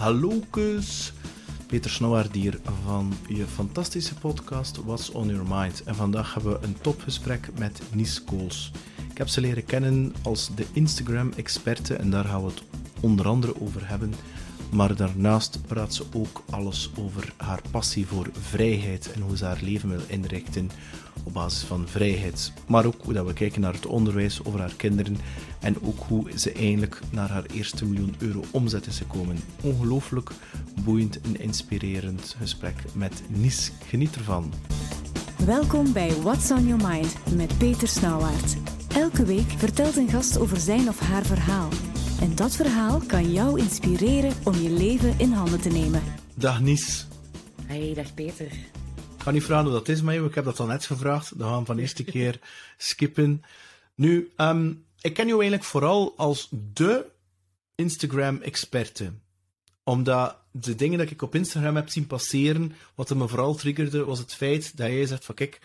Hallokus! Peter Snouwaard hier van je fantastische podcast What's on Your Mind. En vandaag hebben we een topgesprek met Nies Kools. Ik heb ze leren kennen als de Instagram-experte en daar gaan we het onder andere over hebben. Maar daarnaast praat ze ook alles over haar passie voor vrijheid en hoe ze haar leven wil inrichten op basis van vrijheid. Maar ook hoe dat we kijken naar het onderwijs over haar kinderen en ook hoe ze eigenlijk naar haar eerste miljoen euro omzet is gekomen. Ongelooflijk boeiend en inspirerend gesprek met Nies. Geniet ervan. Welkom bij What's on Your Mind met Peter Snauwaard. Elke week vertelt een gast over zijn of haar verhaal. En dat verhaal kan jou inspireren om je leven in handen te nemen. Dag Nies. Hey, dag Peter. Ik ga niet vragen hoe dat is jou, ik heb dat al net gevraagd. Dan gaan we van de eerste keer skippen. Nu, ehm, ik ken jou eigenlijk vooral als de Instagram-experte. Omdat de dingen dat ik op Instagram heb zien passeren, wat me vooral triggerde, was het feit dat jij zegt van kijk,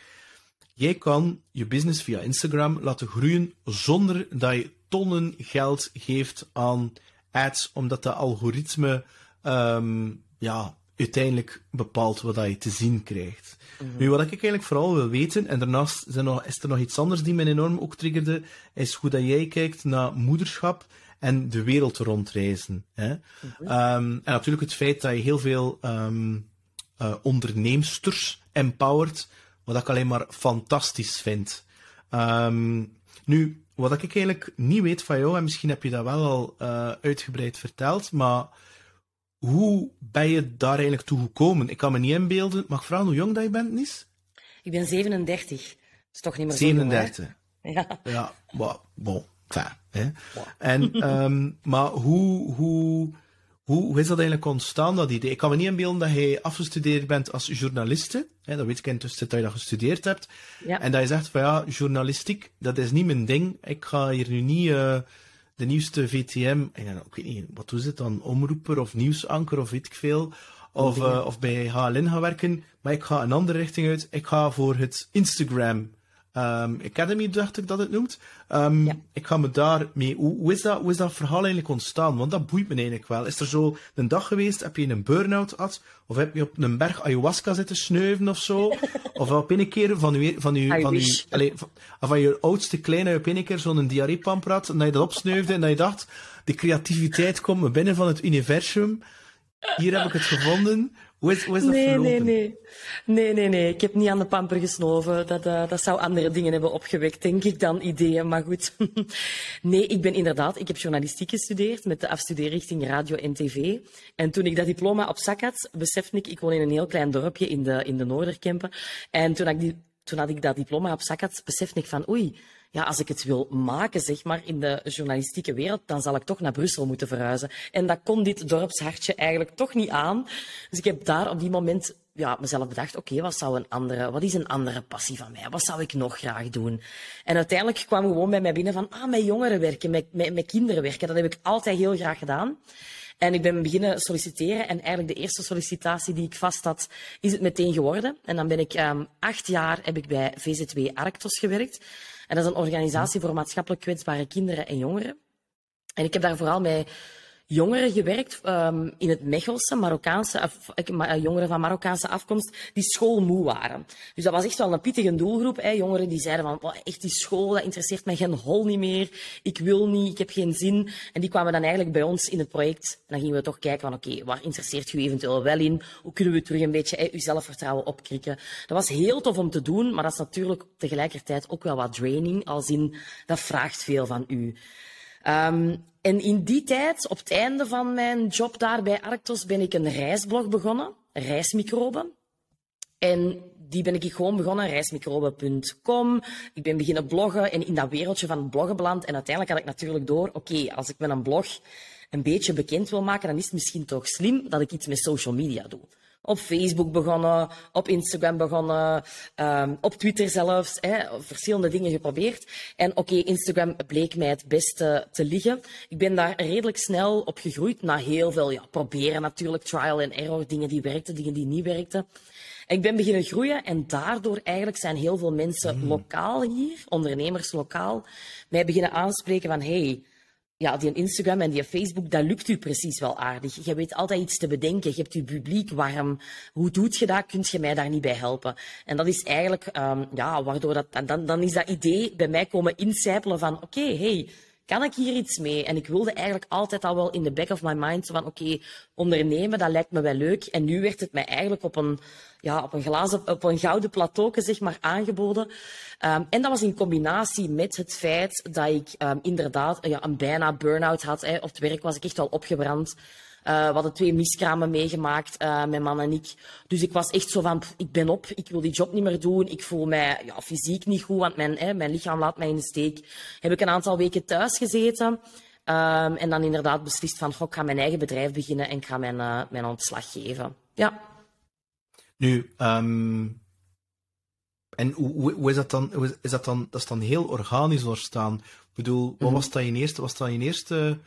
jij kan je business via Instagram laten groeien zonder dat je tonnen geld geeft aan ads, omdat dat algoritme ehm, ja, uiteindelijk bepaalt wat je te zien krijgt. Nu, wat ik eigenlijk vooral wil weten, en daarnaast is er, nog, is er nog iets anders die me enorm ook triggerde, is hoe dat jij kijkt naar moederschap en de wereld rondreizen. Hè? Ehm, en natuurlijk het feit dat je heel veel um, uh, onderneemsters empowert, wat ik alleen maar fantastisch vind. Um, nu, wat ik eigenlijk niet weet van jou, en misschien heb je dat wel al uh, uitgebreid verteld, maar hoe ben je daar eigenlijk toe gekomen? Ik kan me niet inbeelden. Mag ik vragen hoe jong dat je bent, Nies? Ik ben 37. Dat is toch niet meer 37. zo jong, Ja. Ja, bon, bon enfin, hè. En, um, maar hoe, hoe, hoe, hoe is dat eigenlijk ontstaan, dat idee? Ik kan me niet inbeelden dat je afgestudeerd bent als journaliste. Hè, dat weet ik intussen dat je dat gestudeerd hebt. Ja. En dat je zegt van ja, journalistiek, dat is niet mijn ding. Ik ga hier nu niet... Uh, de nieuwste VTM, en dan, ik weet niet, wat is het dan, omroeper of nieuwsanker of weet ik veel, of, uh, of bij HLN gaan werken, maar ik ga een andere richting uit. Ik ga voor het Instagram um, Academy, dacht ik dat het noemt. Um, Ja. Ik ga me daar mee. Hoe, hoe, is dat, hoe is dat verhaal eigenlijk ontstaan? Want dat boeit me eigenlijk wel. Is er zo een dag geweest, heb je een burn-out gehad? Of heb je op een berg ayahuasca zitten snuiven of zo? of op een keer van je, van je, van je, allez, van, van je oudste kleine op een keer zo'n diarreepamp had, en dat je dat opsnuifde en dat je dacht, de creativiteit komt me binnen van het universum. Hier heb ik het gevonden. Hoe is, hoe is dat Nee, verlopen? nee, nee. Nee, nee, nee. Ik heb niet aan de pamper gesnoven. Dat, uh, dat zou andere dingen hebben opgewekt, denk ik, dan ideeën. Maar goed. Nee, ik ben inderdaad... Ik heb journalistiek gestudeerd met de afstudeerrichting radio en tv. En toen ik dat diploma op zak had, besefte ik... Ik woon in een heel klein dorpje in de, in de Noorderkempen. En toen ik, die, toen had ik dat diploma op zak had, besefte ik van... Oei, ja, als ik het wil maken, zeg maar, in de journalistieke wereld, dan zal ik toch naar Brussel moeten verhuizen. En dat kon dit dorpshartje eigenlijk toch niet aan. Dus ik heb daar op die moment ja, mezelf bedacht, oké, wat een andere, wat is een andere passie van mij? Wat zou ik nog graag doen? En uiteindelijk kwam gewoon bij mij binnen van, ah, met jongeren werken, met, met, kinderen werken. Dat heb ik altijd heel graag gedaan. En ik ben beginnen solliciteren en eigenlijk de eerste sollicitatie die ik vast had, is het meteen geworden. En dan ben ik um, acht jaar heb ik bij VZW Arctos gewerkt. En dat is een organisatie voor maatschappelijk kwetsbare kinderen en jongeren. En ik heb daar vooral met jongeren gewerkt um, in het Mechelse, Marokkaanse, af, jongeren van Marokkaanse afkomst, die schoolmoe waren. Dus dat was echt wel een pittige doelgroep. Hè. Jongeren die zeiden van, echt die school, dat interesseert mij geen hol niet meer. Ik wil niet, ik heb geen zin. En die kwamen dan eigenlijk bij ons in het project. En dan gingen we toch kijken van, oké, waar interesseert u eventueel wel in? Hoe kunnen we terug een beetje uw zelfvertrouwen opkrikken? Dat was heel tof om te doen, maar dat is natuurlijk tegelijkertijd ook wel wat draining. Als in, dat vraagt veel van u. Um, en in die tijd, op het einde van mijn job daar bij Arctos, ben ik een reisblog begonnen, Reismicroben. En die ben ik gewoon begonnen, reismicroben.com. Ik ben beginnen bloggen en in dat wereldje van bloggen beland. En uiteindelijk had ik natuurlijk door, oké, als ik met een blog een beetje bekend wil maken, dan is het misschien toch slim dat ik iets met social media doe op Facebook begonnen, op Instagram begonnen, um, op Twitter zelfs, hè, verschillende dingen geprobeerd. En oké, okay, Instagram bleek mij het beste te liggen. Ik ben daar redelijk snel op gegroeid, na heel veel ja, proberen natuurlijk, trial and error, dingen die werkten, dingen die niet werkten. En ik ben beginnen groeien en daardoor eigenlijk zijn heel veel mensen mm. lokaal hier, ondernemers lokaal, mij beginnen aanspreken van hey, ja, die Instagram en die Facebook, dat lukt u precies wel aardig. Je weet altijd iets te bedenken. Je hebt je publiek warm. Hoe doet je dat? Kunt je mij daar niet bij helpen? En dat is eigenlijk, um, ja, waardoor dat, dan, dan is dat idee bij mij komen incijpelen van, oké, okay, hey, kan ik hier iets mee? En ik wilde eigenlijk altijd al wel in the back of my mind van, oké, ondernemen, dat lijkt me wel leuk. En nu werd het mij eigenlijk op een, ja, op een op een gouden plateau, zeg maar, aangeboden. Um, en dat was in combinatie met het feit dat ik um, inderdaad ja, een bijna burn-out had. Hè. Op het werk was ik echt wel opgebrand. Uh, we hadden twee miskramen meegemaakt, uh, mijn man en ik. Dus ik was echt zo van, ik ben op, ik wil die job niet meer doen. Ik voel mij ja, fysiek niet goed, want mijn, hè, mijn lichaam laat mij in de steek. Heb ik een aantal weken thuis gezeten. Um, en dan inderdaad beslist van, goh, ik ga mijn eigen bedrijf beginnen en ik ga mijn, uh, mijn ontslag geven. Ja. Nu, um, en hoe, hoe, is dat dan? Hoe is dat dan? Dat is dan heel organisch ontstaan. Ik bedoel, wat mm -hmm. was dat je eerste? Was dat je eerste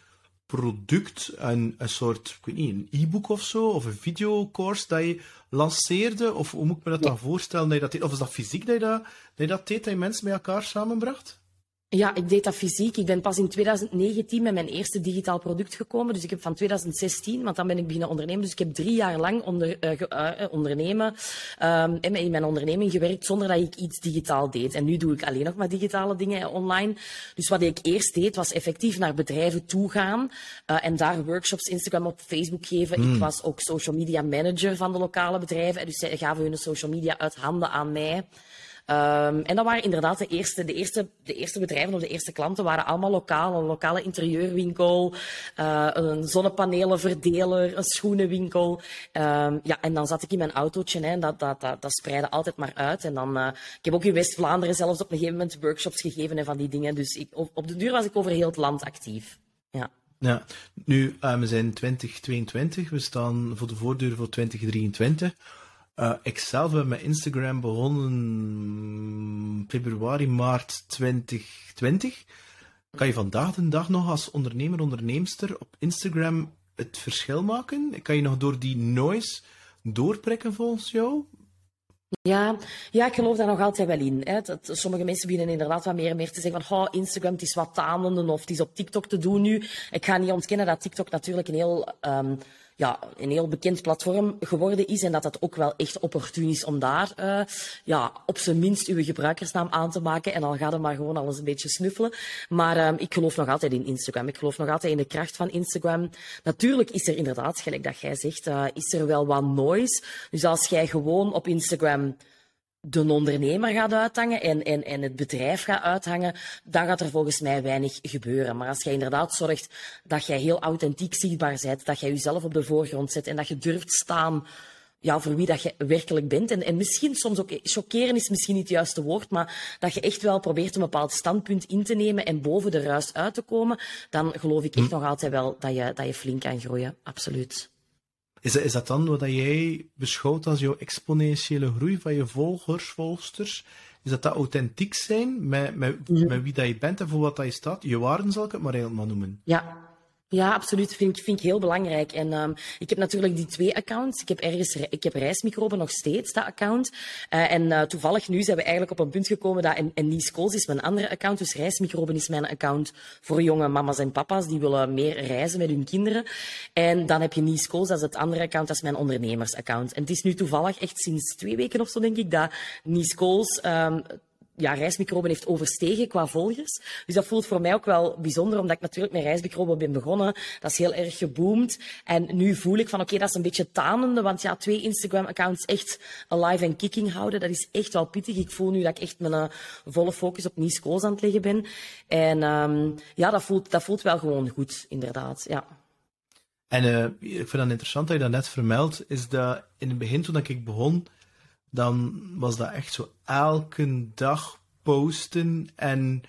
product, een, een soort, ik weet niet, een e-book of zo, of een videocourse dat je lanceerde? Of hoe moet ik me dat ja. dan voorstellen? Dat je dat deed? Of is dat fysiek dat je dat, dat je dat deed, dat je mensen met elkaar samenbracht? Ja, ik deed dat fysiek. Ik ben pas in 2019 met mijn eerste digitaal product gekomen. Dus ik heb van 2016, want dan ben ik beginnen ondernemen. Dus ik heb drie jaar lang onder, uh, uh, ondernemen, um, in mijn onderneming gewerkt zonder dat ik iets digitaal deed. En nu doe ik alleen nog maar digitale dingen online. Dus wat ik eerst deed, was effectief naar bedrijven toe gaan uh, en daar workshops, Instagram op Facebook geven. Mm. Ik was ook social media manager van de lokale bedrijven. Dus zij gaven hun social media uit handen aan mij. Um, en dat waren inderdaad de eerste, de, eerste, de eerste bedrijven of de eerste klanten waren allemaal lokaal. Een lokale interieurwinkel, uh, een zonnepanelenverdeler, een schoenenwinkel. Um, ja, en dan zat ik in mijn autootje hè, en dat, dat, dat, dat spreidde altijd maar uit. En dan, uh, ik heb ook in West-Vlaanderen zelfs op een gegeven moment workshops gegeven en van die dingen. Dus ik, op, de duur was ik over heel het land actief. Ja. Ja, nu, uh, we zijn 2022, we staan voor de voordeur voor 2023. Uh, ik zelf ben met Instagram begonnen februari, maart 2020. Kan je vandaag de dag nog als ondernemer, onderneemster op Instagram het verschil maken? Kan je nog door die noise doorprikken volgens jou? Ja, ja, ik geloof daar nog altijd wel in. Hè. Dat, sommige mensen beginnen inderdaad wat meer en meer te zeggen van oh, Instagram het is wat tanenden of het is op TikTok te doen nu. Ik ga niet ontkennen dat TikTok natuurlijk een heel... Um, ja, een heel bekend platform geworden is en dat het ook wel echt opportun is om daar uh, ja, op zijn minst uw gebruikersnaam aan te maken en dan gaat het maar gewoon alles een beetje snuffelen. Maar uh, ik geloof nog altijd in Instagram. Ik geloof nog altijd in de kracht van Instagram. Natuurlijk is er inderdaad, gelijk dat jij zegt, uh, is er wel wat noise. Dus als jij gewoon op Instagram de ondernemer gaat uithangen en, en, en het bedrijf gaat uithangen, dan gaat er volgens mij weinig gebeuren. Maar als jij inderdaad zorgt dat jij heel authentiek zichtbaar bent, dat jij jezelf op de voorgrond zet en dat je durft staan ja, voor wie dat je werkelijk bent. En, en misschien soms ook, chockeren is misschien niet het juiste woord, maar dat je echt wel probeert een bepaald standpunt in te nemen en boven de ruis uit te komen, dan geloof ik echt hm. nog altijd wel dat je, dat je flink kan groeien. Absoluut. Is dat, is dat dan wat jij beschouwt als jouw exponentiële groei van je volgers, volgsters? Is dat dat authentiek zijn met, met, met wie dat je bent en voor wat dat je staat? Je waarden zal ik het maar helemaal noemen. Ja, ja, absoluut. Vind, vind ik heel belangrijk. En um, ik heb natuurlijk die twee accounts. Ik heb ergens, ik heb reismicroben nog steeds, dat account. Uh, en uh, toevallig nu zijn we eigenlijk op een punt gekomen dat, en, en Kools is mijn andere account, dus reismicroben is mijn account voor jonge mama's en papa's die willen meer reizen met hun kinderen. En dan heb je Nies Kools, dat is het andere account, dat is mijn ondernemersaccount. En het is nu toevallig echt sinds twee weken of zo, denk ik, dat Nies Kools um, ja, reismicroben heeft overstegen qua volgers. Dus dat voelt voor mij ook wel bijzonder, omdat ik natuurlijk met reismicroben ben begonnen. Dat is heel erg geboomd. En nu voel ik van, oké, dat is een beetje tanende, want ja, twee Instagram-accounts echt alive en kicking houden, dat is echt wel pittig. Ik voel nu dat ik echt mijn uh, volle focus op Nice Goals aan het leggen ben. En um, ja, dat voelt, dat voelt wel gewoon goed, inderdaad, ja. En uh, ik vind dat interessant dat je dat net vermeldt, is dat in het begin toen ik begon, dan was dat echt zo elke dag posten. En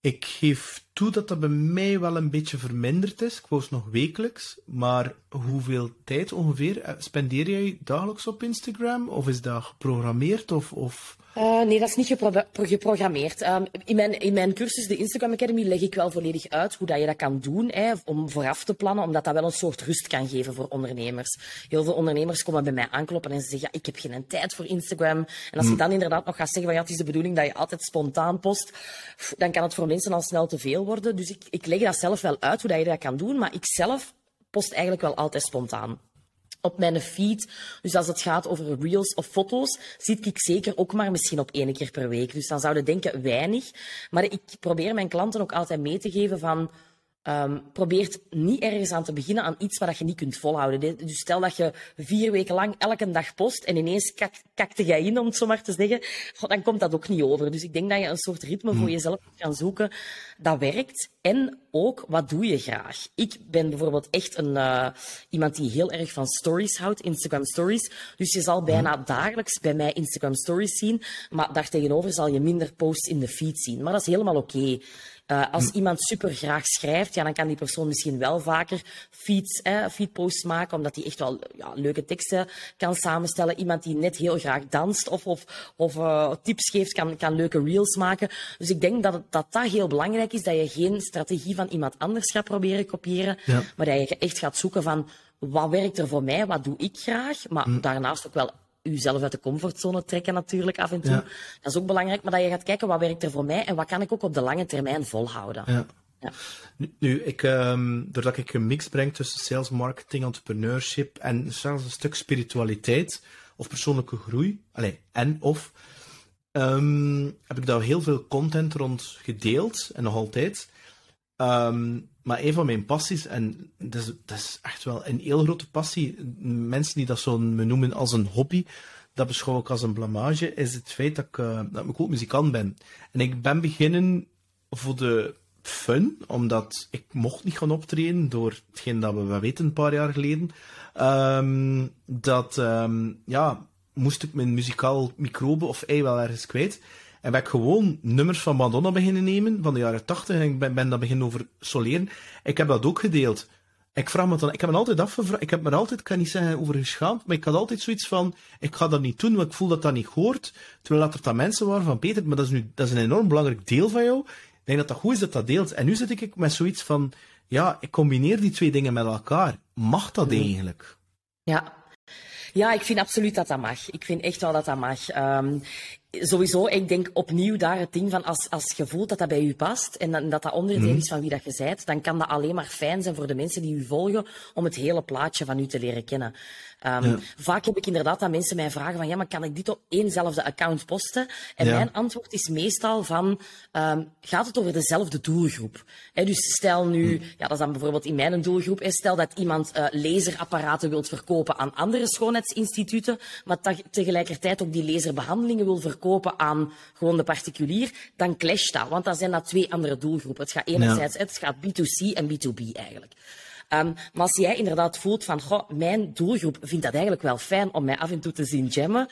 ik geef toe dat dat bij mij wel een beetje verminderd is. Ik post nog wekelijks. Maar hoeveel tijd ongeveer eh, spendeer jij dagelijks op Instagram? Of is dat geprogrammeerd? Of, of uh, nee, dat is niet gepro geprogrammeerd. Um, in, mijn, in mijn cursus, de Instagram Academy, leg ik wel volledig uit hoe dat je dat kan doen, hè, om vooraf te plannen, omdat dat wel een soort rust kan geven voor ondernemers. Heel veel ondernemers komen bij mij aankloppen en ze zeggen, ja, ik heb geen tijd voor Instagram. En als je hmm. dan inderdaad nog gaat zeggen, van, ja, het is de bedoeling dat je altijd spontaan post, dan kan het voor mensen al snel te veel worden. Dus ik, ik leg dat zelf wel uit, hoe dat je dat kan doen. Maar ik zelf post eigenlijk wel altijd spontaan op mijn feed. Dus als het gaat over reels of foto's, zit ik zeker ook maar misschien op één keer per week. Dus dan zouden denken weinig. Maar ik probeer mijn klanten ook altijd mee te geven van Um, probeert niet ergens aan te beginnen aan iets wat je niet kunt volhouden. Dus stel dat je vier weken lang elke dag post en ineens kak, kakte jij in, om het zo maar te zeggen, dan komt dat ook niet over. Dus ik denk dat je een soort ritme voor hmm. jezelf moet gaan zoeken dat werkt. En ook, wat doe je graag? Ik ben bijvoorbeeld echt een, uh, iemand die heel erg van stories houdt, Instagram stories. Dus je zal bijna hmm. dagelijks bij mij Instagram stories zien, maar daartegenover zal je minder posts in de feed zien. Maar dat is helemaal oké. Okay. Uh, als iemand super graag schrijft, ja, dan kan die persoon misschien wel vaker feeds, eh, feedposts maken, omdat hij echt wel ja, leuke teksten kan samenstellen. Iemand die net heel graag danst of, of, of uh, tips geeft, kan, kan leuke reels maken. Dus ik denk dat, het, dat dat heel belangrijk is, dat je geen strategie van iemand anders gaat proberen kopiëren, ja. maar dat je echt gaat zoeken van wat werkt er voor mij, wat doe ik graag, maar hm. daarnaast ook wel jezelf uit de comfortzone trekken natuurlijk af en toe. Dat is ook belangrijk, maar dat je gaat kijken wat werkt er voor mij en wat kan ik ook op de lange termijn volhouden. Ja. Ja. Nu, ik, um, doordat ik een mix breng tussen sales, marketing, entrepreneurship en zelfs een stuk spiritualiteit of persoonlijke groei, allez, en of, um, heb ik daar heel veel content rond gedeeld en nog altijd. Um, maar een van mijn passies, en dat is, dat is echt wel een heel grote passie, mensen die dat zo noemen als een hobby, dat beschouw ik als een blamage, is het feit dat ik, uh, dat ik ook muzikant ben. En ik ben beginnen voor de fun, omdat ik mocht niet gaan optreden door hetgeen dat we weten een paar jaar geleden. Um, dat, um, ja, moest ik mijn muzikaal microbe of ei wel ergens kwijt. En ben ik gewoon nummers van Madonna beginnen nemen, van de jaren 80, en ik ben, ben dat beginnen over soleren. Ik heb dat ook gedeeld. Ik vraag me dan, ik heb me altijd afgevraagd, ik heb me altijd, ik kan niet zeggen over geschaamd, maar ik had altijd zoiets van, ik ga dat niet doen, want ik voel dat dat niet hoort. Terwijl dat er dan mensen waren van, Peter, maar dat is nu, dat is een enorm belangrijk deel van jou. Ik denk dat dat goed is dat dat deelt. En nu zit ik met zoiets van, ja, ik combineer die twee dingen met elkaar. Mag dat eigenlijk? Ja, ja, ik vind absoluut dat dat mag. Ik vind echt wel dat dat mag. Um, sowieso, ik denk opnieuw daar het ding van als, als je voelt dat dat bij u past en dat dat, dat onderdeel mhm. is van wie dat je bent, dan kan dat alleen maar fijn zijn voor de mensen die u volgen om het hele plaatje van u te leren kennen. Um, Vaak heb ik inderdaad dat mensen mij vragen van ja, maar kan ik dit op éénzelfde account posten? En mijn antwoord is meestal van um, gaat het over dezelfde doelgroep? He, dus stel nu, mhm. ja, dat is dan bijvoorbeeld in mijn doelgroep, he, stel dat iemand uh, laserapparaten wilt verkopen aan andere schoonheidsinstituten, maar tegelijkertijd ook die laserbehandelingen wil verkopen verkopen aan gewoon de particulier, dan clasht dat. Want dan zijn dat twee andere doelgroepen. Het gaat enerzijds, het gaat B2C en B2B eigenlijk. Um, maar als jij inderdaad voelt van, goh, mijn doelgroep vindt dat eigenlijk wel fijn om mij af en toe te zien jammen,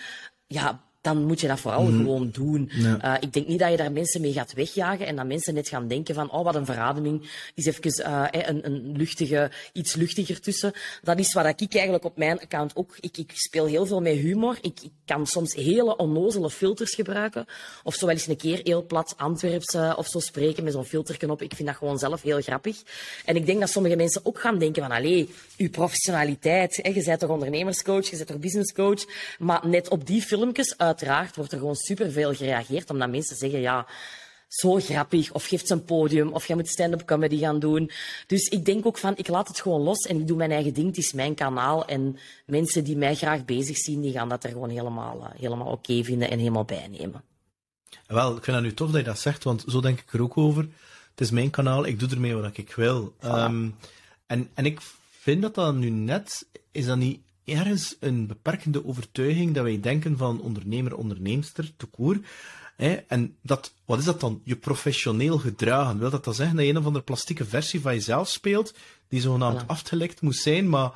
ja, dan moet je dat vooral mhm. gewoon doen. Uh, ik denk niet dat je daar mensen mee gaat wegjagen en dat mensen net gaan denken van, oh, wat een verademing, is even uh, een, een luchtige, iets luchtiger tussen. Dat is wat ik eigenlijk op mijn account ook, ik, ik speel heel veel met humor. Ik, ik, kan soms hele onnozele filters gebruiken. Of zo wel eens een keer heel plat Antwerps uh, of zo spreken met zo'n filterknop. Ik vind dat gewoon zelf heel grappig. En ik denk dat sommige mensen ook gaan denken van, allee, uw professionaliteit, hè, je bent toch ondernemerscoach, je bent toch businesscoach, maar net op die filmpjes uit uiteraard wordt er gewoon superveel gereageerd, omdat mensen zeggen, ja, zo grappig, of geeft ze een podium, of jij moet stand-up comedy gaan doen. Dus ik denk ook van, ik laat het gewoon los en ik doe mijn eigen ding, het is mijn kanaal. En mensen die mij graag bezig zien, die gaan dat er gewoon helemaal, uh, helemaal oké vinden en helemaal bijnemen. Wel, ik vind het nu tof dat je dat zegt, want zo denk ik er ook over. Het is mijn kanaal, ik doe ermee wat ik wil. Um, en, en ik vind dat dat nu net, is dat niet ergens een beperkende overtuiging dat wij denken van ondernemer, onderneemster, toekoer. En dat, wat is dat dan? Je professioneel gedragen. Wil dat dan zeggen dat je een of andere plastieke versie van jezelf speelt, die zogenaamd voilà. afgelekt moet zijn, maar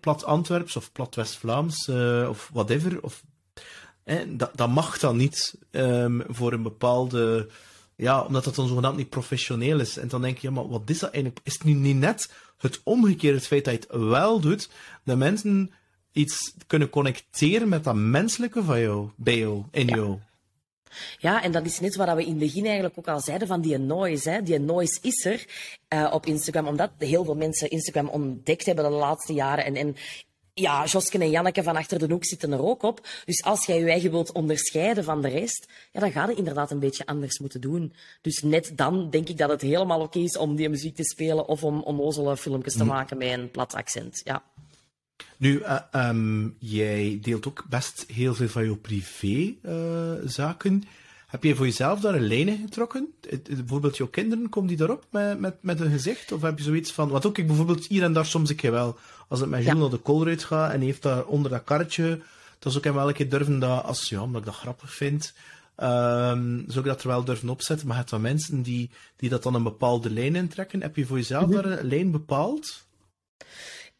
plat Antwerps of plat West-Vlaams uh, of whatever, of, dat, dat mag dan niet um, voor een bepaalde ja, omdat dat dan zogenaamd niet professioneel is. En dan denk je, ja, maar wat is dat eigenlijk? Is het nu niet net het omgekeerde, het feit dat je het wel doet, dat mensen iets kunnen connecteren met dat menselijke van jou, bij jou, in jou. Ja, en dat is net wat we in het begin eigenlijk ook al zeiden van die noise. Hè. Die noise is er uh, op Instagram, omdat heel veel mensen Instagram ontdekt hebben de laatste jaren. En, en ja, Joske en Janneke van achter de hoek zitten er ook op. Dus als jij je eigen wilt onderscheiden van de rest, ja, dan ga je inderdaad een beetje anders moeten doen. Dus net dan denk ik dat het helemaal oké is om die muziek te spelen of om onnozele filmpjes te mhm. maken met een plat accent. Ja. Nu, uh, um, jij deelt ook best heel veel van je privé-zaken. Uh, heb je voor jezelf daar een lijn getrokken? Bijvoorbeeld jouw kinderen, komen die daarop met, met, met een gezicht? Of heb je zoiets van... Wat ook ik bijvoorbeeld hier en daar soms ik wel. Als het met Jules naar de koolruit gaat en heeft daar onder dat karretje... Dan zou ik hem wel een keer durven dat... Als, ja, omdat ik dat grappig vind... Um, zou ik dat er wel durven opzetten. Maar het wel mensen die, die dat dan een bepaalde lijn intrekken. Heb je voor jezelf mhm. daar een lijn bepaald?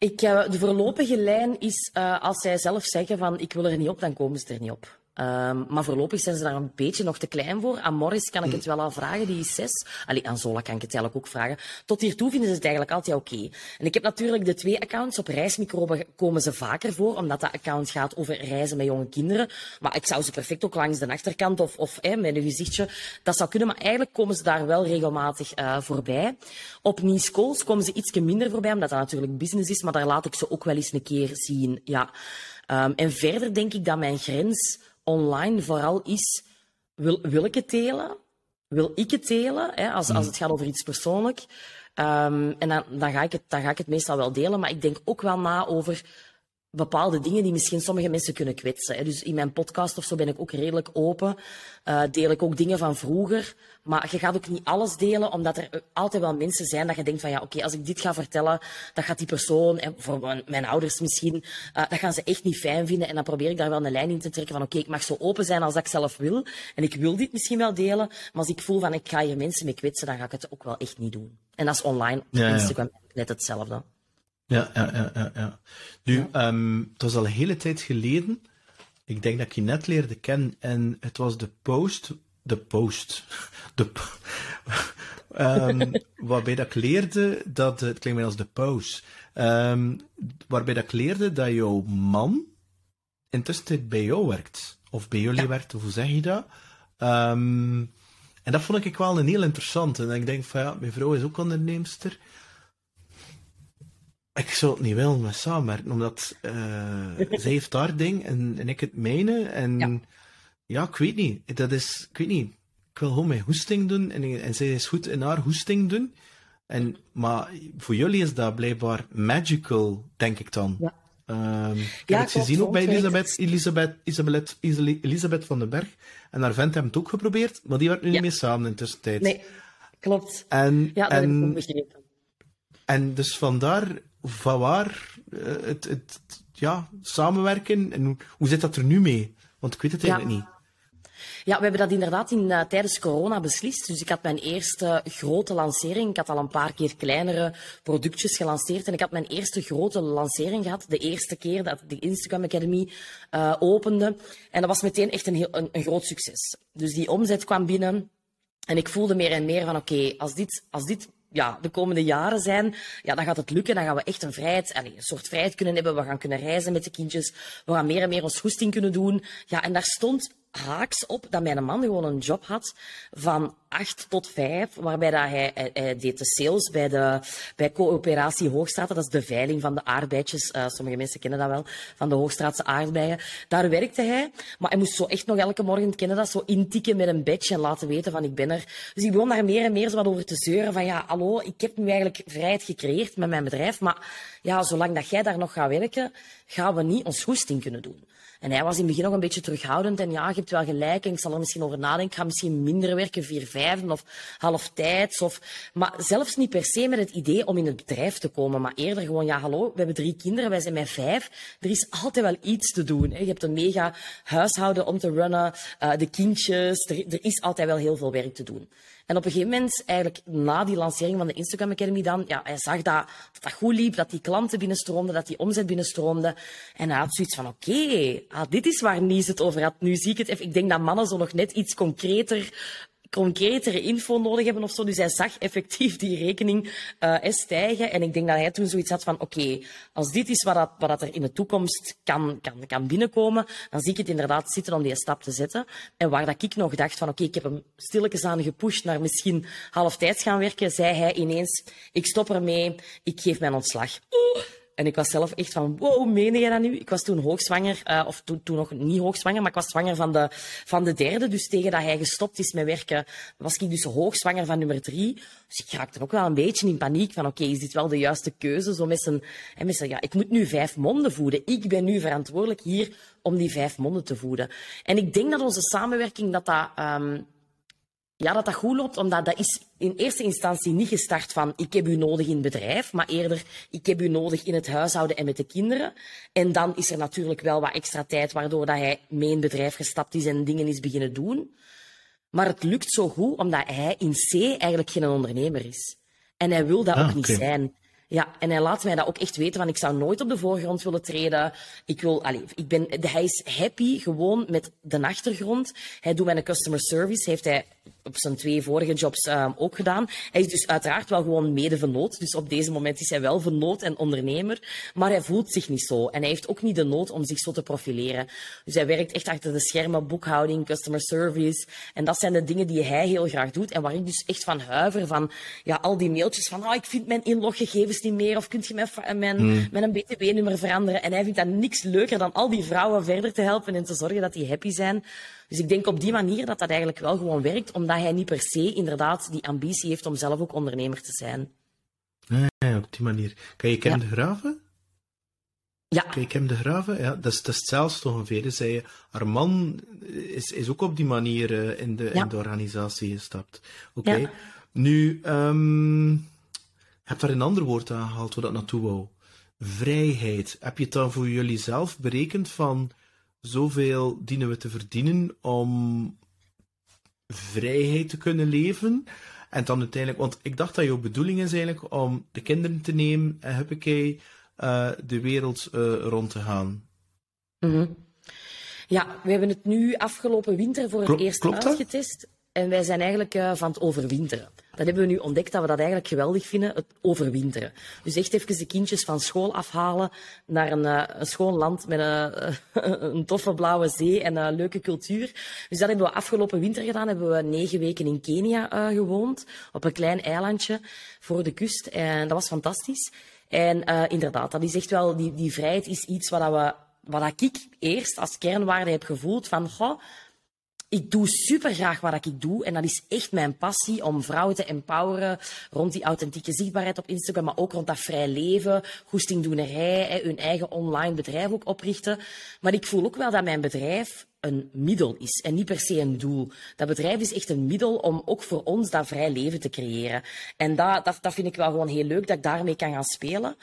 Ik, uh, de voorlopige lijn is uh, als zij zelf zeggen van ik wil er niet op, dan komen ze er niet op. Um, maar voorlopig zijn ze daar een beetje nog te klein voor. Aan Morris kan ik het wel al vragen, die is zes. Allee, aan Zola kan ik het eigenlijk ook vragen. Tot hiertoe vinden ze het eigenlijk altijd oké. Okay. En ik heb natuurlijk de twee accounts. Op reismicroben komen ze vaker voor, omdat dat account gaat over reizen met jonge kinderen. Maar ik zou ze perfect ook langs de achterkant of, of met een gezichtje. Dat zou kunnen, maar eigenlijk komen ze daar wel regelmatig uh, voorbij. Op Nice Calls komen ze iets minder voorbij, omdat dat natuurlijk business is. Maar daar laat ik ze ook wel eens een keer zien. Ja. Um, en verder denk ik dat mijn grens online vooral is, wil, wil ik het delen? Wil ik het delen? Hè, als, als mm. het gaat over iets persoonlijk. Um, en dan, dan, ga ik het, dan ga ik het meestal wel delen. Maar ik denk ook wel na over bepaalde dingen die misschien sommige mensen kunnen kwetsen. Dus in mijn podcast of zo ben ik ook redelijk open. Uh, deel ik ook dingen van vroeger. Maar je gaat ook niet alles delen, omdat er altijd wel mensen zijn dat je denkt van ja, oké, als ik dit ga vertellen, dan gaat die persoon, en voor mijn ouders misschien, uh, dat gaan ze echt niet fijn vinden. En dan probeer ik daar wel een lijn in te trekken van oké, ik mag zo open zijn als ik zelf wil. En ik wil dit misschien wel delen, maar als ik voel van ik ga hier mensen mee kwetsen, dan ga ik het ook wel echt niet doen. En dat is online op ja, Instagram net hetzelfde. Ja, ja, ja, ja. ja. Nu, ja. Um, het was al een hele tijd geleden. Ik denk dat ik je net leerde kennen. En het was de post. De post. De, um, waarbij dat ik leerde dat. Het klinkt meer als de post. Um, waarbij dat ik leerde dat jouw man intussen bij jou werkt. Of bij jullie ja. werkt, of hoe zeg je dat? En dat vond ik wel een heel interessante. En ik denk van ja, mijn vrouw is ook onderneemster ik zou het niet willen met samenwerken, omdat uh, zij heeft haar ding en, en ik het mijne. En ja. ja. ik weet niet. Dat is, ik weet niet. Ik wil gewoon mijn hoesting doen en, en zij is goed in haar hoesting doen. En, maar voor jullie is dat blijkbaar magical, denk ik dan. Ja. Um, ik ja, heb het gezien ook bij Elisabeth, Elisabeth, Elisabeth, Elisabeth van den Berg. En haar vent hebben het ook geprobeerd, maar die werkt nu ja. niet meer samen in de tussentijd. Nee, klopt. En, ja, dat en, heb ik ook begrepen. En dus vandaar van waar uh, het, het, ja, samenwerken en hoe, hoe zit dat er nu mee? Want ik weet het eigenlijk ja. niet. Ja, we hebben dat inderdaad in, uh, tijdens corona beslist. Dus ik had mijn eerste grote lancering. Ik had al een paar keer kleinere productjes gelanceerd. En ik had mijn eerste grote lancering gehad. De eerste keer dat de Instagram Academy uh, opende. En dat was meteen echt een, heel, een, een groot succes. Dus die omzet kwam binnen. En ik voelde meer en meer van, oké, okay, als, dit, als dit ja, de komende jaren zijn, ja, dan gaat het lukken. Dan gaan we echt een vrijheid, allez, een soort vrijheid kunnen hebben. We gaan kunnen reizen met de kindjes. We gaan meer en meer ons goesting kunnen doen. Ja, en daar stond haaks op dat mijn man gewoon een job had van acht tot vijf, waarbij dat hij, deed de sales bij, de, bij Coöperatie Hoogstraten. Dat is de veiling van de aardbeidjes. Uh, sommige mensen kennen dat wel, van de Hoogstraatse aardbeien. Daar werkte hij, maar hij moest zo echt nog elke morgen, kennen dat, zo intikken met een badge en laten weten van ik ben er. Dus ik begon daar meer en meer zo wat over te zeuren van ja, hallo, ik heb nu eigenlijk vrijheid gecreëerd met mijn bedrijf, maar ja, zolang dat jij daar nog gaat werken, gaan we niet ons goesting kunnen doen. En hij was in het begin nog een beetje terughoudend. En ja, je hebt wel gelijk. En ik zal er misschien over nadenken. Ik ga misschien minder werken, vier vijfden of halftijds. Of... Maar zelfs niet per se met het idee om in het bedrijf te komen. Maar eerder gewoon, ja, hallo, we hebben drie kinderen, wij zijn met vijf. Er is altijd wel iets te doen. Hè. Je hebt een mega huishouden om te runnen. Uh, de kindjes. Er is altijd wel heel veel werk te doen. En op een gegeven moment, eigenlijk na die lancering van de Instagram Academy dan, ja, hij zag dat, dat goed liep, dat die klanten binnenstroomden, dat die omzet binnenstroomde. En hij had zoiets van, oké, ah, dit is waar Nies het over had. Nu zie ik het even. Ik denk dat mannen zo nog net iets concreter concretere info nodig hebben of zo. Dus hij zag effectief die rekening uh, stijgen. En ik denk dat hij toen zoiets had van, oké, als dit is wat, dat, wat dat er in de toekomst kan, kan, kan binnenkomen, dan zie ik het inderdaad zitten om die stap te zetten. En waar dat ik nog dacht van, oké, ik heb hem stilletjes aan gepusht naar misschien halftijds gaan werken, zei hij ineens, ik stop ermee, ik geef mijn ontslag. En ik was zelf echt van, wow, meen je dat nu? Ik was toen hoogzwanger, uh, of toen, toen nog niet hoogzwanger, maar ik was zwanger van de, van de derde. Dus tegen dat hij gestopt is met werken, was ik dus hoogzwanger van nummer drie. Dus ik raakte ook wel een beetje in paniek van, oké, is dit wel de juiste keuze? Zo met zijn, en met zijn, ja, ik moet nu vijf monden voeden. Ik ben nu verantwoordelijk hier om die vijf monden te voeden. En ik denk dat onze samenwerking, dat dat... Um, ja, dat dat goed loopt, omdat dat is in eerste instantie niet gestart van ik heb u nodig in het bedrijf, maar eerder ik heb u nodig in het huishouden en met de kinderen. En dan is er natuurlijk wel wat extra tijd, waardoor dat hij mee in het bedrijf gestapt is en dingen is beginnen doen. Maar het lukt zo goed, omdat hij in C eigenlijk geen ondernemer is. En hij wil dat ah, ook niet zijn. Ja, en hij laat mij dat ook echt weten, van ik zou nooit op de voorgrond willen treden. Ik wil, allez, ik ben, hij is happy gewoon met de achtergrond. Hij doet mijn customer service, heeft hij op zijn twee vorige jobs um, ook gedaan. Hij is dus uiteraard wel gewoon mede vernoot. Dus op deze moment is hij wel vernoot en ondernemer. Maar hij voelt zich niet zo. En hij heeft ook niet de nood om zich zo te profileren. Dus hij werkt echt achter de schermen, boekhouding, customer service. En dat zijn de dingen die hij heel graag doet. En waar ik dus echt van huiver. Van ja, al die mailtjes van oh, ik vind mijn inloggegevens niet meer. Of kunt je mijn, mijn, hmm. mijn BTW-nummer veranderen. En hij vindt dat niks leuker dan al die vrouwen verder te helpen en te zorgen dat die happy zijn. Dus ik denk op die manier dat dat eigenlijk wel gewoon werkt, omdat hij niet per se inderdaad die ambitie heeft om zelf ook ondernemer te zijn. Nee, op die manier. Kan je Kim de Graven? Ja. Kijk, hem de Graven, ja, dat is, dat is hetzelfde ongeveer. Zei je, haar man is, is ook op die manier uh, in, de, in de organisatie gestapt. Oké. Ja. Nu, um, je hebt daar een ander woord aangehaald waar dat naartoe wou. Vrijheid. Heb je het dan voor jullie zelf berekend van zoveel dienen we te verdienen om vrijheid te kunnen leven. En dan uiteindelijk, want ik dacht dat jouw bedoeling is eigenlijk om de kinderen te nemen en huppakee, uh, de wereld uh, rond te gaan. Mm -hmm. Ja, we hebben het nu afgelopen winter voor het eerst uitgetest. En wij zijn eigenlijk uh, van het overwinteren. Dat hebben we nu ontdekt dat we dat eigenlijk geweldig vinden, het overwinteren. Dus echt even de kindjes van school afhalen naar een, uh, een schoon land met een, een, toffe blauwe zee en een leuke cultuur. Dus dat hebben we afgelopen winter gedaan. Hebben we negen weken in Kenia gewoond, op een klein eilandje voor de kust. En dat was fantastisch. En inderdaad, dat is echt wel, die, die vrijheid is iets wat, we, wat ik eerst als kernwaarde heb gevoeld van, goh, ik doe super graag wat ik doe. En dat is echt mijn passie om vrouwen te empoweren rond die authentieke zichtbaarheid op Instagram, maar ook rond dat vrij leven, goestingdoenerij, hun eigen online bedrijf ook oprichten. Maar ik voel ook wel dat mijn bedrijf een middel is en niet per se een doel. Dat bedrijf is echt een middel om ook voor ons dat vrij leven te creëren. En dat, dat, dat vind ik wel gewoon heel leuk dat ik daarmee kan gaan spelen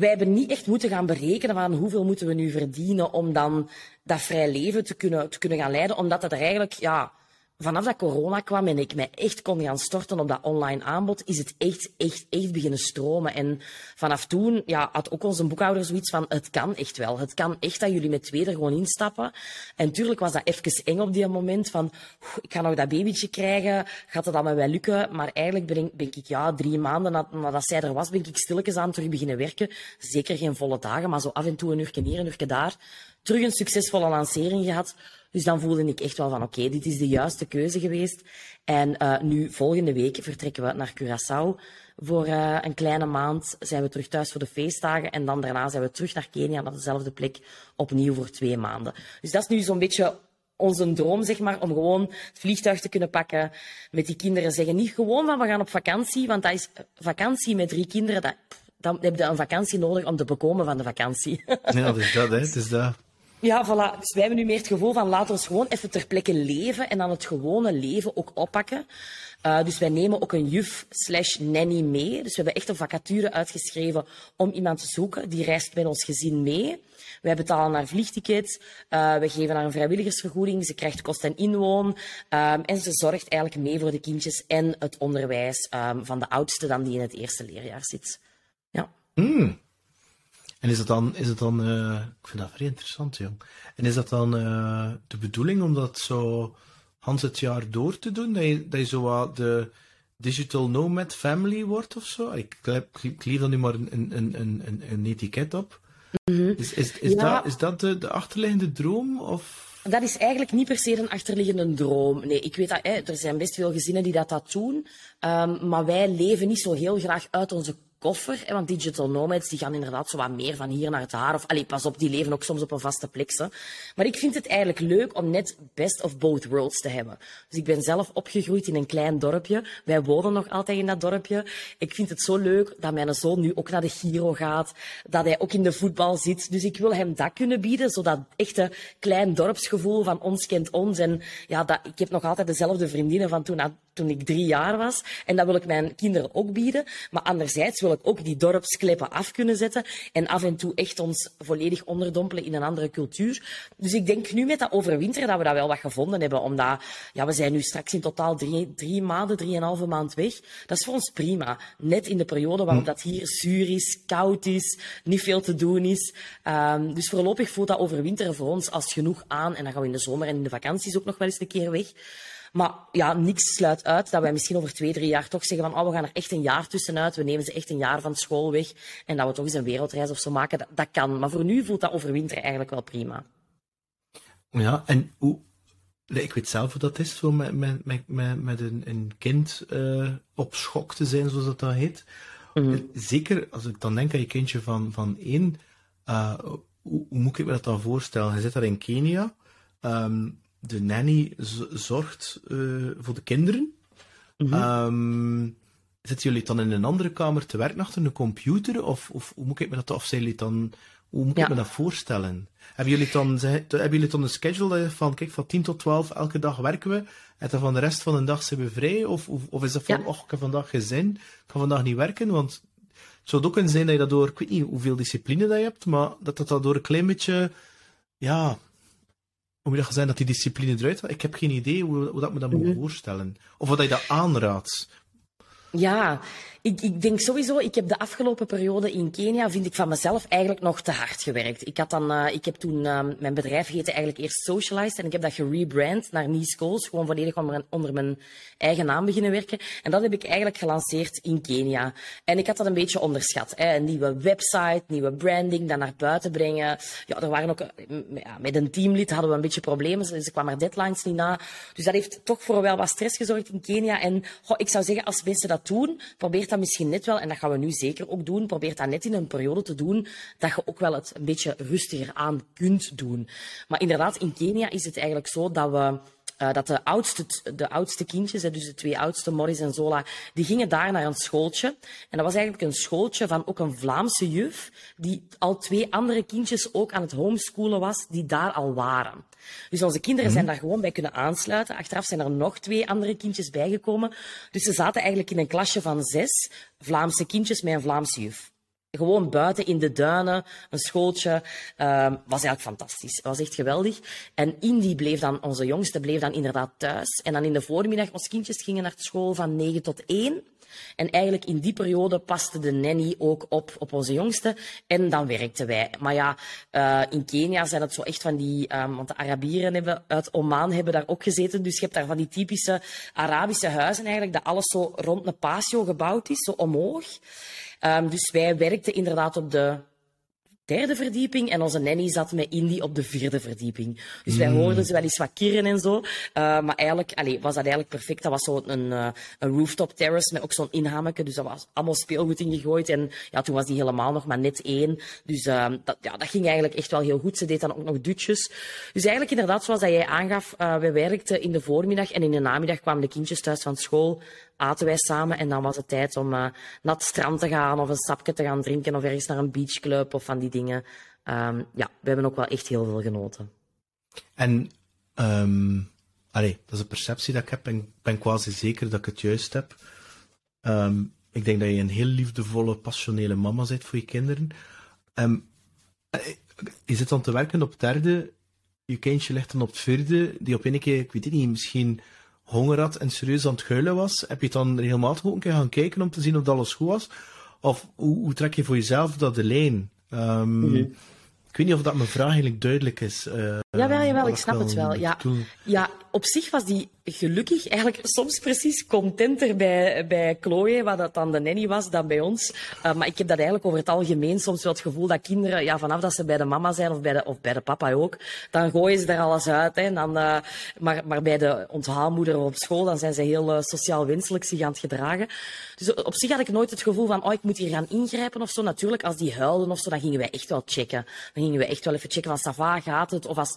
wij hebben niet echt moeten gaan berekenen van hoeveel moeten we nu verdienen om dan dat vrij leven te kunnen, te kunnen gaan leiden, omdat het er eigenlijk, ja, vanaf dat corona kwam en ik mij echt kon gaan storten op dat online aanbod, is het echt, echt, echt beginnen stromen. En vanaf toen ja, had ook onze boekhouder zoiets van, het kan echt wel. Het kan echt dat jullie met twee er gewoon instappen. En natuurlijk was dat even eng op die moment van, ik ga nog dat babytje krijgen, gaat het allemaal wel lukken? Maar eigenlijk ben, ben ik, ja, drie maanden nadat zij er was, ben ik stilletjes aan terug beginnen werken. Zeker geen volle dagen, maar zo af en toe een uurtje hier, een uurtje daar. Terug een succesvolle lancering gehad. Dus dan voelde ik echt wel van oké, dit is de juiste keuze geweest. En uh, nu, volgende week, vertrekken we naar Curaçao. Voor uh, een kleine maand zijn we terug thuis voor de feestdagen. En dan daarna zijn we terug naar Kenia, naar dezelfde plek, opnieuw voor twee maanden. Dus dat is nu zo'n beetje onze droom, zeg maar, om gewoon het vliegtuig te kunnen pakken, met die kinderen zeggen. Niet gewoon van we gaan op vakantie, want dat is vakantie met drie kinderen, dat, dan heb je een vakantie nodig om te bekomen van de vakantie. Ja, dus dat, hè. Dus dat. Ja, voilà. Dus wij hebben nu meer het gevoel van laten we gewoon even ter plekke leven en dan het gewone leven ook oppakken. Uh, dus wij nemen ook een juf slash nanny mee. Dus we hebben echt een vacature uitgeschreven om iemand te zoeken. Die reist met ons gezin mee. Wij betalen haar vliegticket. Uh, we geven haar een vrijwilligersvergoeding. Ze krijgt kost en inwoon. Um, en ze zorgt eigenlijk mee voor de kindjes en het onderwijs um, van de oudste dan die in het eerste leerjaar zit. Ja. Mm. En is het dan, is het dan uh, ik vind dat vrij interessant, jong. En is dat dan uh, de bedoeling om dat zo Hans het jaar door te doen? Dat je, dat je zo wat de digital nomad family wordt of zo? Ik, ik, dan nu maar een, een, een, een, een etiket op. Mm -hmm. Is, is, is, ja. dat, is dat de, de achterliggende droom? Of? Dat is eigenlijk niet per se een achterliggende droom. Nee, ik weet dat hè, er zijn best veel gezinnen die dat, dat doen. Um, maar wij leven niet zo heel graag uit onze koffer. Hè, want digital nomads die gaan inderdaad zo wat meer van hier naar daar. Of allee, pas op, die leven ook soms op een vaste plek. Hè. Maar ik vind het eigenlijk leuk om net best of both worlds te hebben. Dus ik ben zelf opgegroeid in een klein dorpje. Wij wonen nog altijd in dat dorpje. Ik vind het zo leuk dat mijn zoon nu ook naar de Giro gaat. Dat hij ook in de voetbal zit. Dus ik wil hem dat kunnen bieden. Zodat echte klein dorpsgevoel van ons kent ons. En ja, dat, ik heb nog altijd dezelfde vriendinnen van toen, toen ik drie jaar was. En dat wil ik mijn kinderen ook bieden. Maar anderzijds wil ik ook die dorpskleppen af kunnen zetten. En af en toe echt ons volledig onderdompelen in een andere cultuur. Dus ik denk nu met dat overwinteren dat we dat wel wat gevonden hebben. Omdat ja, we zijn nu straks in totaal drie, drie maanden, drieënhalve maand weg. Dat is voor ons prima. Net in de periode waarop dat hier zuur is, koud is, niet veel te doen is. Um, dus voorlopig voelt dat overwinteren voor ons als genoeg aan. En dan gaan we in de zomer en in de vakanties ook nog wel eens een keer weg. Maar ja, niks sluit uit dat wij misschien over twee, drie jaar toch zeggen van oh, we gaan er echt een jaar tussenuit. We nemen ze echt een jaar van school weg. En dat we toch eens een wereldreis of zo maken. Dat, dat kan. Maar voor nu voelt dat overwinteren eigenlijk wel prima. Ja, en hoe... Ik weet zelf hoe dat is, zo met, met, met, met een, een kind uh, op schok te zijn, zoals dat dan heet. Mhm. Zeker als ik dan denk aan je kindje van, van één, uh, hoe, hoe, moet ik me dat dan voorstellen? Je zit daar in Kenia, um, de nanny zorgt uh, voor de kinderen. Mm -hmm. zitten jullie dan in een andere kamer te werken achter een computer? Of, of hoe moet ik me dat, of zijn jullie dan, hoe moet ik me dat voorstellen? Hebben jullie, dan, hebben jullie dan een schedule van, kijk, van 10 tot 12 elke dag werken we, en dan van de rest van de dag zijn we vrij? Of, of, of is dat van, ja. oh, ik heb vandaag gezin, ik ga vandaag niet werken? Want het zou ook kunnen zijn dat je dat door, ik weet niet hoeveel discipline dat je hebt, maar dat dat, dat door een klein beetje, ja, hoe moet dat zijn dat die discipline eruit gaat? Ik heb geen idee hoe, hoe dat me dat moet mhm. voorstellen. Of wat je dat aanraadt. Ja, ik, ik, denk sowieso, ik heb de afgelopen periode in Kenia, vind ik van mezelf eigenlijk nog te hard gewerkt. Ik, had dan, uh, ik heb toen, uh, mijn bedrijf heette eigenlijk eerst Socialized en ik heb dat gerebrand naar Nice Goals, gewoon volledig onder, onder, mijn eigen naam beginnen werken. En dat heb ik eigenlijk gelanceerd in Kenia. En ik had dat een beetje onderschat. Hè. Een nieuwe website, nieuwe branding, dat naar buiten brengen. Ja, er waren ook, ja, met een teamlid hadden we een beetje problemen, dus ik kwam er deadlines niet na. Dus dat heeft toch voor wel wat stress gezorgd in Kenia. En ik zou zeggen, als mensen dat doen, probeer dat misschien net wel, en dat gaan we nu zeker ook doen, probeer dat net in een periode te doen dat je ook wel het een beetje rustiger aan kunt doen. Maar inderdaad, in Kenia is het eigenlijk zo dat we uh, dat de oudste, de oudste kindjes, dus de twee oudste, Morris en Zola, die gingen daar naar een schooltje. En dat was eigenlijk een schooltje van ook een Vlaamse juf, die al twee andere kindjes ook aan het homeschoolen was, die daar al waren. Dus onze kinderen zijn mhm. daar gewoon bij kunnen aansluiten. Achteraf zijn er nog twee andere kindjes bijgekomen. Dus ze zaten eigenlijk in een klasje van zes Vlaamse kindjes met een Vlaamse juf. Gewoon buiten in de duinen, een schooltje. Uh, was eigenlijk fantastisch. Was echt geweldig. En Indy bleef dan, onze jongste, bleef dan inderdaad thuis. En dan in de voormiddag, onze kindjes gingen naar school van 9 tot 1. En eigenlijk in die periode paste de nanny ook op, op onze jongste. En dan werkten wij. Maar ja, uh, in Kenia zijn het zo echt van die... Um, want de Arabieren hebben, uit Oman hebben daar ook gezeten. Dus je hebt daar van die typische Arabische huizen eigenlijk, dat alles zo rond een patio gebouwd is, zo omhoog. Um, dus wij werkten inderdaad op de derde verdieping en onze nanny zat met Indy op de vierde verdieping. Dus wij mm. hoorden ze wel eens wat kirren en zo. Uh, maar eigenlijk allee, was dat eigenlijk perfect. Dat was zo een, uh, een rooftop terrace met ook zo'n inhameke. Dus dat was allemaal speelgoed ingegooid. En ja, toen was die helemaal nog maar net één. Dus uh, dat, ja, dat ging eigenlijk echt wel heel goed. Ze deed dan ook nog dutjes. Dus eigenlijk inderdaad, zoals dat jij aangaf, uh, we werkten in de voormiddag en in de namiddag kwamen de kindjes thuis van school aten wij samen en dan was het tijd om uh, naar het strand te gaan of een sapje te gaan drinken of ergens naar een beachclub of van die dingen. Um, ja, we hebben ook wel echt heel veel genoten. En, um, dat is een perceptie dat ik heb en ik ben quasi zeker dat ik het juist heb. Um, ik denk dat je een heel liefdevolle, passionele mama bent voor je kinderen. Um, je zit dan te werken op derde, je kindje ligt dan op het vierde, die op een keer, ik weet het niet, misschien honger had en serieus aan het huilen was, heb je dan regelmatig ook een keer gaan kijken om te zien of dat alles goed was? Of hoe, trek je voor jezelf dat de lijn? Um, Ik weet niet of dat mijn vraag eigenlijk duidelijk is. Uh, jawel, jawel, ik snap het wel. Ja. ja, op zich was die gelukkig eigenlijk soms precies contenter bij, bij Chloe, wat dat dan de nanny was, dan bij ons. Uh, maar ik heb dat eigenlijk over het algemeen soms wel het gevoel dat kinderen, ja, vanaf dat ze bij de mama zijn of bij de, of bij de papa ook, dan gooien ze er alles uit. Hè, dan, uh, maar, maar bij de onthaalmoeder op school, dan zijn ze heel uh, sociaal wenselijk zich aan het gedragen. Dus op zich had ik nooit het gevoel van, oh, ik moet hier gaan ingrijpen of zo. Natuurlijk, als die huilden of zo, dan gingen wij echt wel checken. Dan gingen we echt wel even checken van, Sava, gaat het? Of als,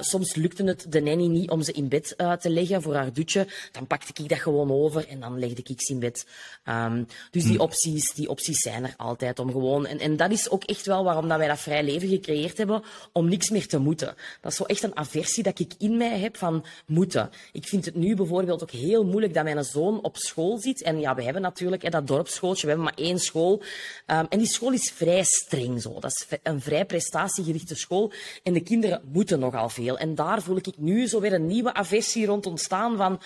soms lukte het de nanny niet om ze in bed te leggen voor haar dutje, dan pakte ik dat gewoon over en dan legde ik ze in bed. Um, dus die, hm. opties, die opties zijn er altijd om gewoon... En, en dat is ook echt wel waarom dat wij dat vrij leven gecreëerd hebben, om niks meer te moeten. Dat is zo echt een aversie dat ik in mij heb van moeten. Ik vind het nu bijvoorbeeld ook heel moeilijk dat mijn zoon op school zit. En ja, we hebben natuurlijk hè, dat dorpsschooltje, we hebben maar één school. Um, en die school is vrij streng zo. Dat is een vrij prestatiegerichte school. En de kinderen moeten nogal veel. En daar voel ik nu zo weer een nieuwe aversie rond ontstaan van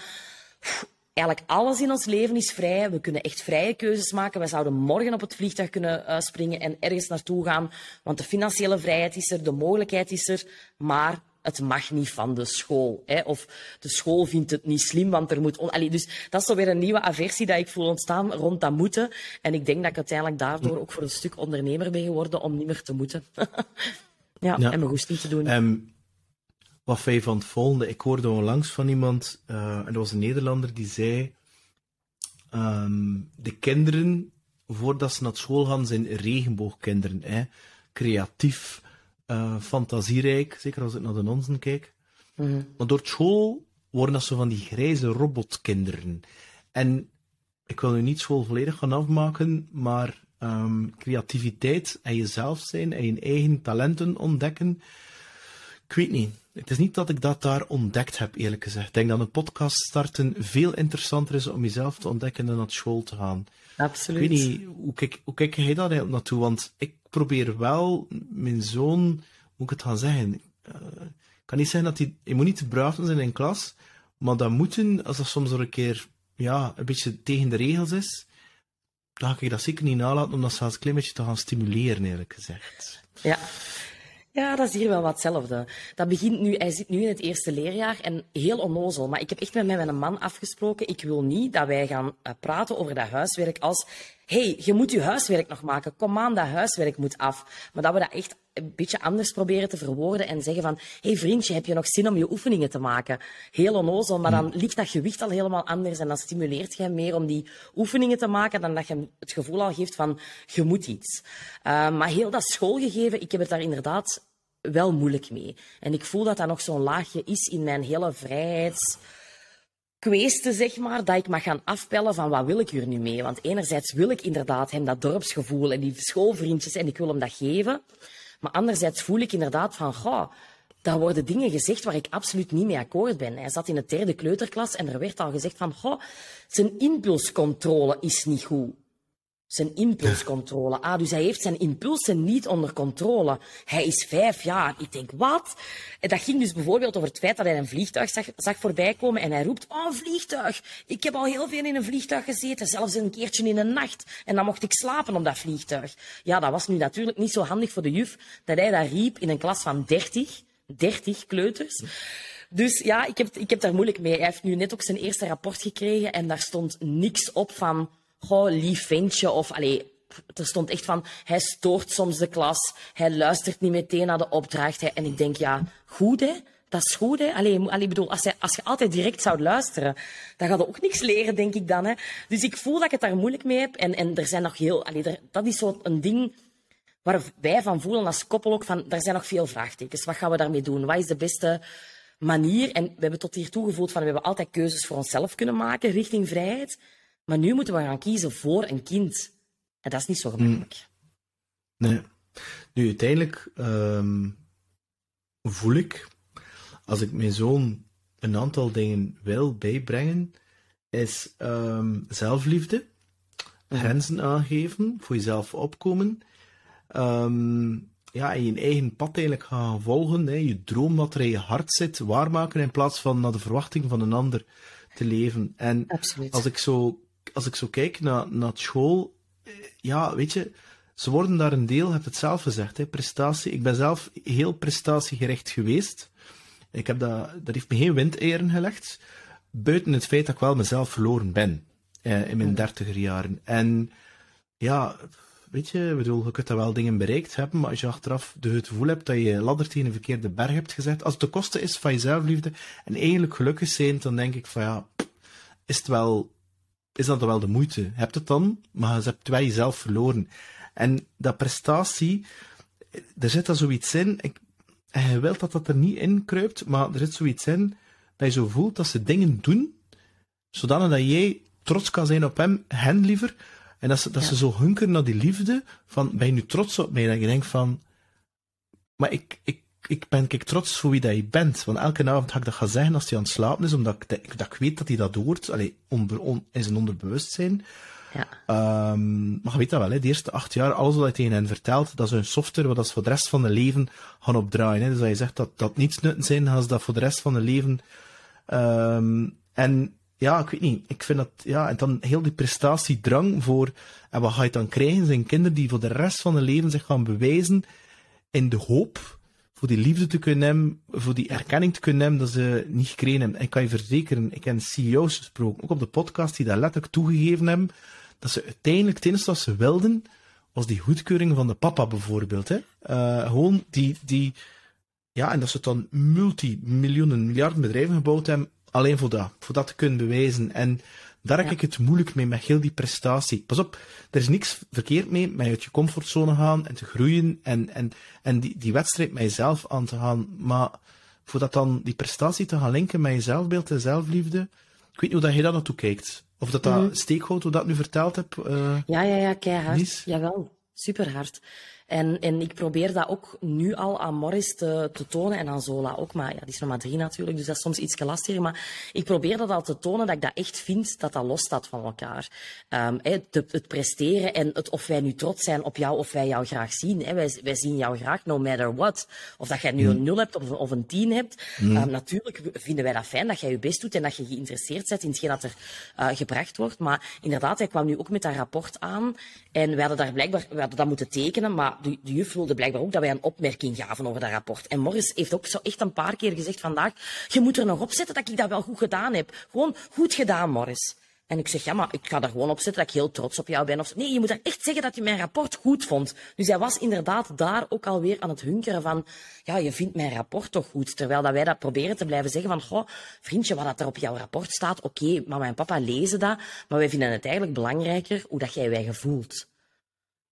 eigenlijk alles in ons leven is vrij. We kunnen echt vrije keuzes maken. We zouden morgen op het vliegtuig kunnen uh, springen en ergens naartoe gaan. Want de financiële vrijheid is er, de mogelijkheid is er. Maar het mag niet van de school. Hè? Of de school vindt het niet slim, want er moet... Allee, dus dat is zo weer een nieuwe aversie dat ik voel ontstaan rond dat moeten. En ik denk dat ik uiteindelijk daardoor ook voor een stuk ondernemer ben geworden om niet meer te moeten. ja, en mijn goesting te doen. Um, wat wij van het volgende. Ik hoorde onlangs van iemand, uh, en dat was een Nederlander, die zei: um, De kinderen, voordat ze naar school gaan, zijn regenboogkinderen. Hè? Creatief, uh, fantasierijk, zeker als ik naar de nonsen kijk. Mhm. Maar door school worden dat zo van die grijze robotkinderen. En ik wil nu niet school volledig gaan afmaken, maar um, creativiteit en jezelf zijn en je eigen talenten ontdekken. Ik weet niet het is niet dat ik dat daar ontdekt heb, eerlijk gezegd. Ik denk dat een podcast starten veel interessanter is om jezelf te ontdekken dan naar school te gaan. Absoluut. Ik weet niet, hoe kijk, hoe kijk jij daar eigenlijk naartoe? Want ik probeer wel mijn zoon, hoe ik het gaan zeggen, uh, kan niet zeggen dat hij, hij moet niet te braaf zijn in klas, maar dat moeten, als dat soms er een keer, ja, een beetje tegen de regels is, dan ga ik dat zeker niet nalaten om dat zelfs een klein beetje te gaan stimuleren, eerlijk gezegd. Ja. Ja, dat is hier wel wat hetzelfde. Dat begint nu, hij zit nu in het eerste leerjaar en heel onnozel. Maar ik heb echt met mijn man afgesproken. Ik wil niet dat wij gaan eh, praten over dat huiswerk als hey, je moet je huiswerk nog maken. Kom aan, dat huiswerk moet af. Maar dat we dat echt een beetje anders proberen te verwoorden en zeggen van hey vriendje, heb je nog zin om je oefeningen te maken? Heel onnozel, maar dan ligt dat gewicht al helemaal anders en dan stimuleert je meer om die oefeningen te maken dan dat je het gevoel al geeft van je moet iets. Uh, maar heel dat schoolgegeven, ik heb het daar inderdaad wel moeilijk mee. En ik voel dat dat nog zo'n laagje is in mijn hele vrijheids zeg maar, dat ik mag gaan afpellen van wat wil ik hier nu mee. Want enerzijds wil ik inderdaad hem dat dorpsgevoel en die schoolvriendjes en ik wil hem dat geven. Maar anderzijds voel ik inderdaad van, goh, daar worden dingen gezegd waar ik absoluut niet mee akkoord ben. Hij zat in de derde kleuterklas en er werd al gezegd van, goh, zijn impulscontrole is niet goed. Zijn impulscontrole. Ah, dus hij heeft zijn impulsen niet onder controle. Hij is vijf jaar. Ik denk, wat? En dat ging dus bijvoorbeeld over het feit dat hij een vliegtuig zag, zag voorbij komen en hij roept, oh, een vliegtuig. Ik heb al heel veel in een vliegtuig gezeten, zelfs een keertje in de nacht. En dan mocht ik slapen op dat vliegtuig. Ja, dat was nu natuurlijk niet zo handig voor de juf dat hij dat riep in een klas van dertig. Dertig kleuters. Dus ja, ik heb, ik heb daar moeilijk mee. Hij heeft nu net ook zijn eerste rapport gekregen en daar stond niks op van goh, lief ventje. Of, allee, er stond echt van, hij stoort soms de klas, hij luistert niet meteen naar de opdracht. En ik denk, ja, goed hè, dat is goed hè. Allee, allee, bedoel, als, hij, als je altijd direct zou luisteren, dan gaat je ook niks leren, denk ik dan. Hè. Dus ik voel dat ik het daar moeilijk mee heb. En, en er zijn nog heel, allee, er, dat is zo een ding waar wij van voelen als koppel ook van, er zijn nog veel vraagtekens. Wat gaan we daarmee doen? Wat is de beste manier? En we hebben tot hier toe gevoeld van, we hebben altijd keuzes voor onszelf kunnen maken richting vrijheid. Maar nu moeten we gaan kiezen voor een kind. En dat is niet zo gemakkelijk. Hmm. Nee. Nu, uiteindelijk um, voel ik, als ik mijn zoon een aantal dingen wil bijbrengen, is um, zelfliefde, grenzen aangeven, voor jezelf opkomen, um, ja, en je eigen pad eigenlijk gaan volgen, hè, je droom wat er in je hart zit, waarmaken in plaats van naar de verwachting van een ander te leven. En Absoluut. als ik zo als ik zo kijk naar, naar school, eh, ja, weet je, ze worden daar een deel, je hebt het zelf gezegd, hè, prestatie. Ik ben zelf heel prestatiegericht geweest. Ik heb dat, dat heeft me geen windeieren gelegd. Buiten het feit dat ik wel mezelf verloren ben. Eh, in mijn dertiger jaren. En ja, weet je, ik bedoel, je kunt dat wel dingen bereikt hebben, maar als je achteraf de, het gevoel hebt dat je ladder tegen een verkeerde berg hebt gezet, als het de kosten is van je zelfliefde en eigenlijk gelukkig zijn, dan denk ik van ja, is het wel, is dat wel de moeite? Je hebt het dan, maar je hebt wel jezelf verloren. En dat prestatie, er zit dan zoiets in, ik, en je wilt dat dat er niet in kruipt, maar er zit zoiets in dat je zo voelt dat ze dingen doen, zodanig dat jij trots kan zijn op hem, hen liever, en dat ze, dat ze zo hunkeren naar die liefde, van, ben je nu trots op mij? Dat je denkt van, maar ik, ik, ik ben ik trots voor wie dat je bent. Want elke avond ga ik dat gaan zeggen als hij aan het slapen is, omdat ik, dat ik weet dat hij dat hoort, allee, onder, on, in zijn onderbewustzijn. Ja. Um, maar je weet dat wel, hè, de eerste acht jaar, alles wat je tegen hen vertelt, dat is een software wat ze voor de rest van hun leven gaan opdraaien. Hè. Dus dat je zegt dat dat niets nutten zijn, gaan ze dat voor de rest van hun leven... Um, en ja, ik weet niet. Ik vind dat, ja, en dan heel die prestatiedrang voor, en wat ga je dan krijgen? Zijn kinderen die voor de rest van hun leven zich gaan bewijzen in de hoop voor die liefde te kunnen hebben, voor die erkenning te kunnen hebben dat ze niet gekregen hebben. En ik kan je verzekeren, ik heb CEO's gesproken, ook op de podcast, die dat letterlijk toegegeven hebben, dat ze uiteindelijk, het enige wat ze wilden, was die goedkeuring van de papa bijvoorbeeld. Hè. Uh, gewoon die, die, ja, en dat ze dan multimiljoenen, miljarden bedrijven gebouwd hebben, alleen voor dat, voor dat te kunnen bewijzen. En daar heb ik het moeilijk mee, met heel die prestatie. Pas op, er is niks verkeerd mee met uit je comfortzone gaan en te groeien en, en, en die, die wedstrijd met jezelf aan te gaan. Maar voor dat dan die prestatie te gaan linken met je zelfbeeld en zelfliefde, ik weet niet hoe dat je daar naartoe kijkt. Of dat dat mm steekhoudt, hoe dat nu verteld heb. Uh, ja, ja, ja, keihard. Jawel, super hard. En, en ik probeer dat ook nu al aan Morris te, te tonen en aan Zola ook. Maar ja, die is nog maar drie natuurlijk, dus dat is soms iets lastiger. Maar ik probeer dat al te tonen dat ik dat echt vind dat dat losstaat van elkaar. Um, het, het, presteren en het of wij nu trots zijn op jou of wij jou graag zien. Hè. Wij, wij zien jou graag, no matter what. Of dat jij nu een nul hebt of, of een tien hebt. Mm. Um, natuurlijk vinden wij dat fijn dat jij je best doet en dat je geïnteresseerd bent in hetgeen dat er uh, gebracht wordt. Maar inderdaad, hij kwam nu ook met dat rapport aan. En we hadden daar blijkbaar we hadden dat moeten tekenen, maar de, de juf wilde blijkbaar ook dat wij een opmerking gaven over dat rapport. En Morris heeft ook zo echt een paar keer gezegd vandaag, je moet er nog op zetten dat ik dat wel goed gedaan heb. Gewoon goed gedaan, Morris. En ik zeg, ja, maar ik ga er gewoon op zetten dat ik heel trots op jou ben. Of, nee, je moet echt zeggen dat je mijn rapport goed vond. Dus hij was inderdaad daar ook alweer aan het hunkeren van, ja, je vindt mijn rapport toch goed. Terwijl dat wij dat proberen te blijven zeggen van, goh, vriendje, wat dat er op jouw rapport staat, oké, maar mijn papa lezen dat, maar wij vinden het eigenlijk belangrijker hoe dat jij wij gevoelt.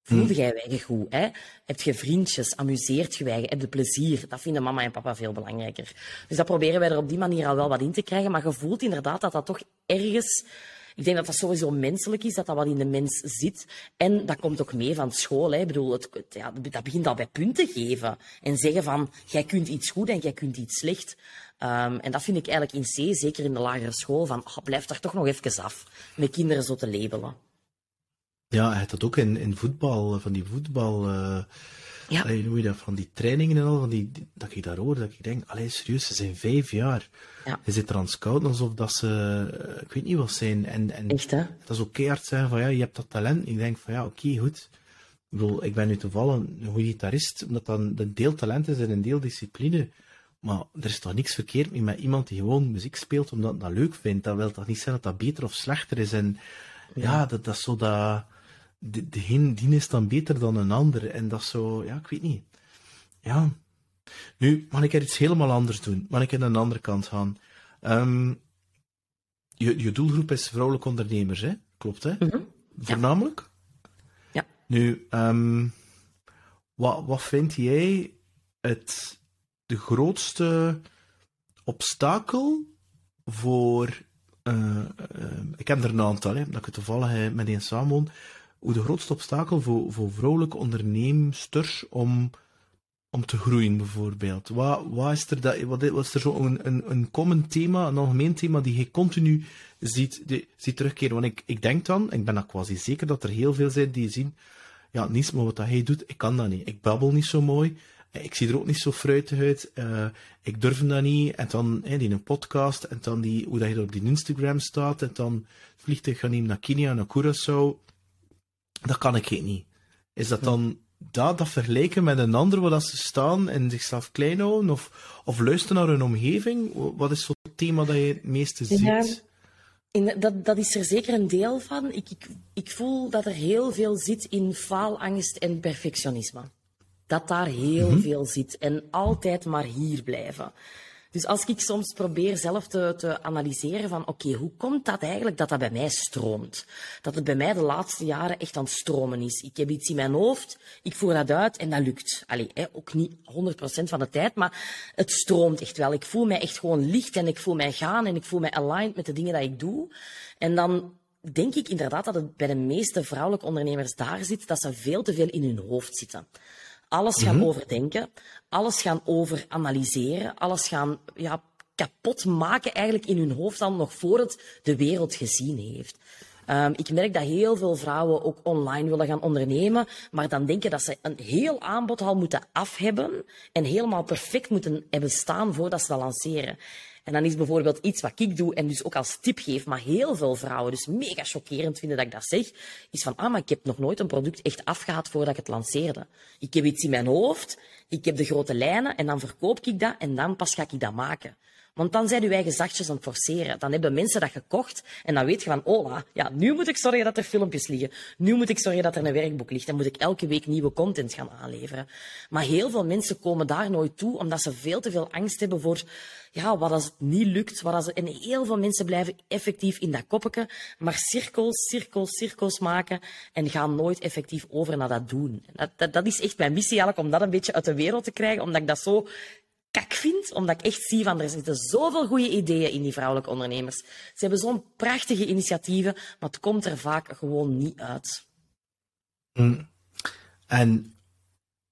Voelde hm. jij weigen goed? Hè? Heb je vriendjes? Amuseert je weigen? Heb je plezier? Dat vinden mama en papa veel belangrijker. Dus dat proberen wij er op die manier al wel wat in te krijgen. Maar je voelt inderdaad dat dat toch ergens... Ik denk dat dat sowieso menselijk is, dat dat wat in de mens zit. En dat komt ook mee van school. Hè. Ik bedoel, het, ja, dat begint al bij punten geven. En zeggen van, jij kunt iets goed en jij kunt iets slecht. Um, en dat vind ik eigenlijk in C, zeker in de lagere school, van oh, blijf daar toch nog even af. Met kinderen zo te labelen. Ja, hij had dat ook in, in voetbal, van die voetbal. Uh, ja. Allee, hoe je dat, van die trainingen en al, van die, dat ik daar hoor, dat ik denk, allee, serieus, ze zijn vijf jaar. Ja. Je zit er aan scouten alsof dat ze, uh, ik weet niet wat zijn. En, en Echt, hè? Dat is ook keihard zeggen van, ja, je hebt dat talent. Ik denk van, ja, oké, okay, goed. Ik bedoel, ik ben nu toevallig een goede gitarist, omdat dat een deel talent is en een deel discipline. Maar er is toch niks verkeerd mee met iemand die gewoon muziek speelt omdat hij dat leuk vindt. Dat wil toch niet zeggen dat dat beter of slechter is. En ja, ja dat, dat is zo dat de, een die is dan beter dan een ander. En dat is zo, ja, ik weet niet. Ja. Nu, mag ik er iets helemaal anders doen? Mag ik aan een andere kant gaan? Um, je, je doelgroep is vrouwelijke ondernemers, hè? Klopt, hè? Mm -hmm. Voornamelijk? Ja. Nu, um, wat, wat vind jij het, de grootste obstakel voor. Uh, uh, ik heb er een aantal, hè, dat ik toevallig met een samenwoon hoe de grootste obstakel voor, voor vrouwelijke onderneemsters om, om te groeien, bijvoorbeeld? Wat, wat is er, dat, wat, er zo een, een, een common thema, een algemeen thema die je continu ziet, ziet terugkeren? Want ik, ik denk dan, ik ben dan quasi zeker dat er heel veel zijn die zien, ja, niets, maar wat dat hij doet, ik kan dat niet. Ik babbel niet zo mooi. Ik zie er ook niet zo fruitig uit. Uh, ik durf dat niet. En dan hey, die een podcast. En dan die, hoe dat je er op die Instagram staat. En dan vliegt ik gaan naar Kenia, naar Curaçao dat kan ik niet. Is dat dan dat, dat vergelijken met een ander, waar dat ze staan en zichzelf klein houden? Of, of luisteren naar hun omgeving? Wat is zo'n thema dat je het meeste ziet? Ja, in, dat, dat is er zeker een deel van. Ik, ik, ik voel dat er heel veel zit in faalangst en perfectionisme. Dat daar heel mhm. veel zit. En altijd maar hier blijven. Dus als ik soms probeer zelf te, te analyseren van oké, hoe komt dat eigenlijk dat dat bij mij stroomt? Dat het bij mij de laatste jaren echt aan het stromen is. Ik heb iets in mijn hoofd, ik voer dat uit en dat lukt. Allee, hè, ook niet 100% van de tijd, maar het stroomt echt wel. Ik voel mij echt gewoon licht en ik voel mij gaan en ik voel mij aligned met de dingen die ik doe. En dan denk ik inderdaad dat het bij de meeste vrouwelijke ondernemers daar zit, dat ze veel te veel in hun hoofd zitten alles gaan mhm. overdenken, alles gaan overanalyseren, alles gaan ja, kapot maken eigenlijk in hun hoofd al nog voor het de wereld gezien heeft. Um, ik merk dat heel veel vrouwen ook online willen gaan ondernemen, maar dan denken dat ze een heel aanbod al moeten af hebben en helemaal perfect moeten hebben staan voordat ze dat lanceren. En dan is bijvoorbeeld iets wat ik doe en dus ook als tip geef, maar heel veel vrouwen dus mega chockerend vinden dat ik dat zeg, is van, ah, maar ik heb nog nooit een product echt afgehaald voordat ik het lanceerde. Ik heb iets in mijn hoofd, ik heb de grote lijnen en dan verkoop ik dat en dan pas ga ik dat maken. Want dan zijn uw eigen zachtjes aan het forceren. Dan hebben mensen dat gekocht en dan weet je van, oh, ja, nu moet ik zorgen dat er filmpjes liggen. Nu moet ik zorgen dat er een werkboek ligt. Dan moet ik elke week nieuwe content gaan aanleveren. Maar heel veel mensen komen daar nooit toe, omdat ze veel te veel angst hebben voor, ja, wat als het niet lukt. Wat als En heel veel mensen blijven effectief in dat koppetje, maar cirkels, cirkels, cirkels maken en gaan nooit effectief over naar dat doen. Dat, dat, dat is echt mijn missie eigenlijk, om dat een beetje uit de wereld te krijgen, omdat ik dat zo kak vind, omdat ik echt zie van er zitten zoveel goede ideeën in die vrouwelijke ondernemers. Ze hebben zo'n prachtige initiatieven, maar het komt er vaak gewoon niet uit. Mm. En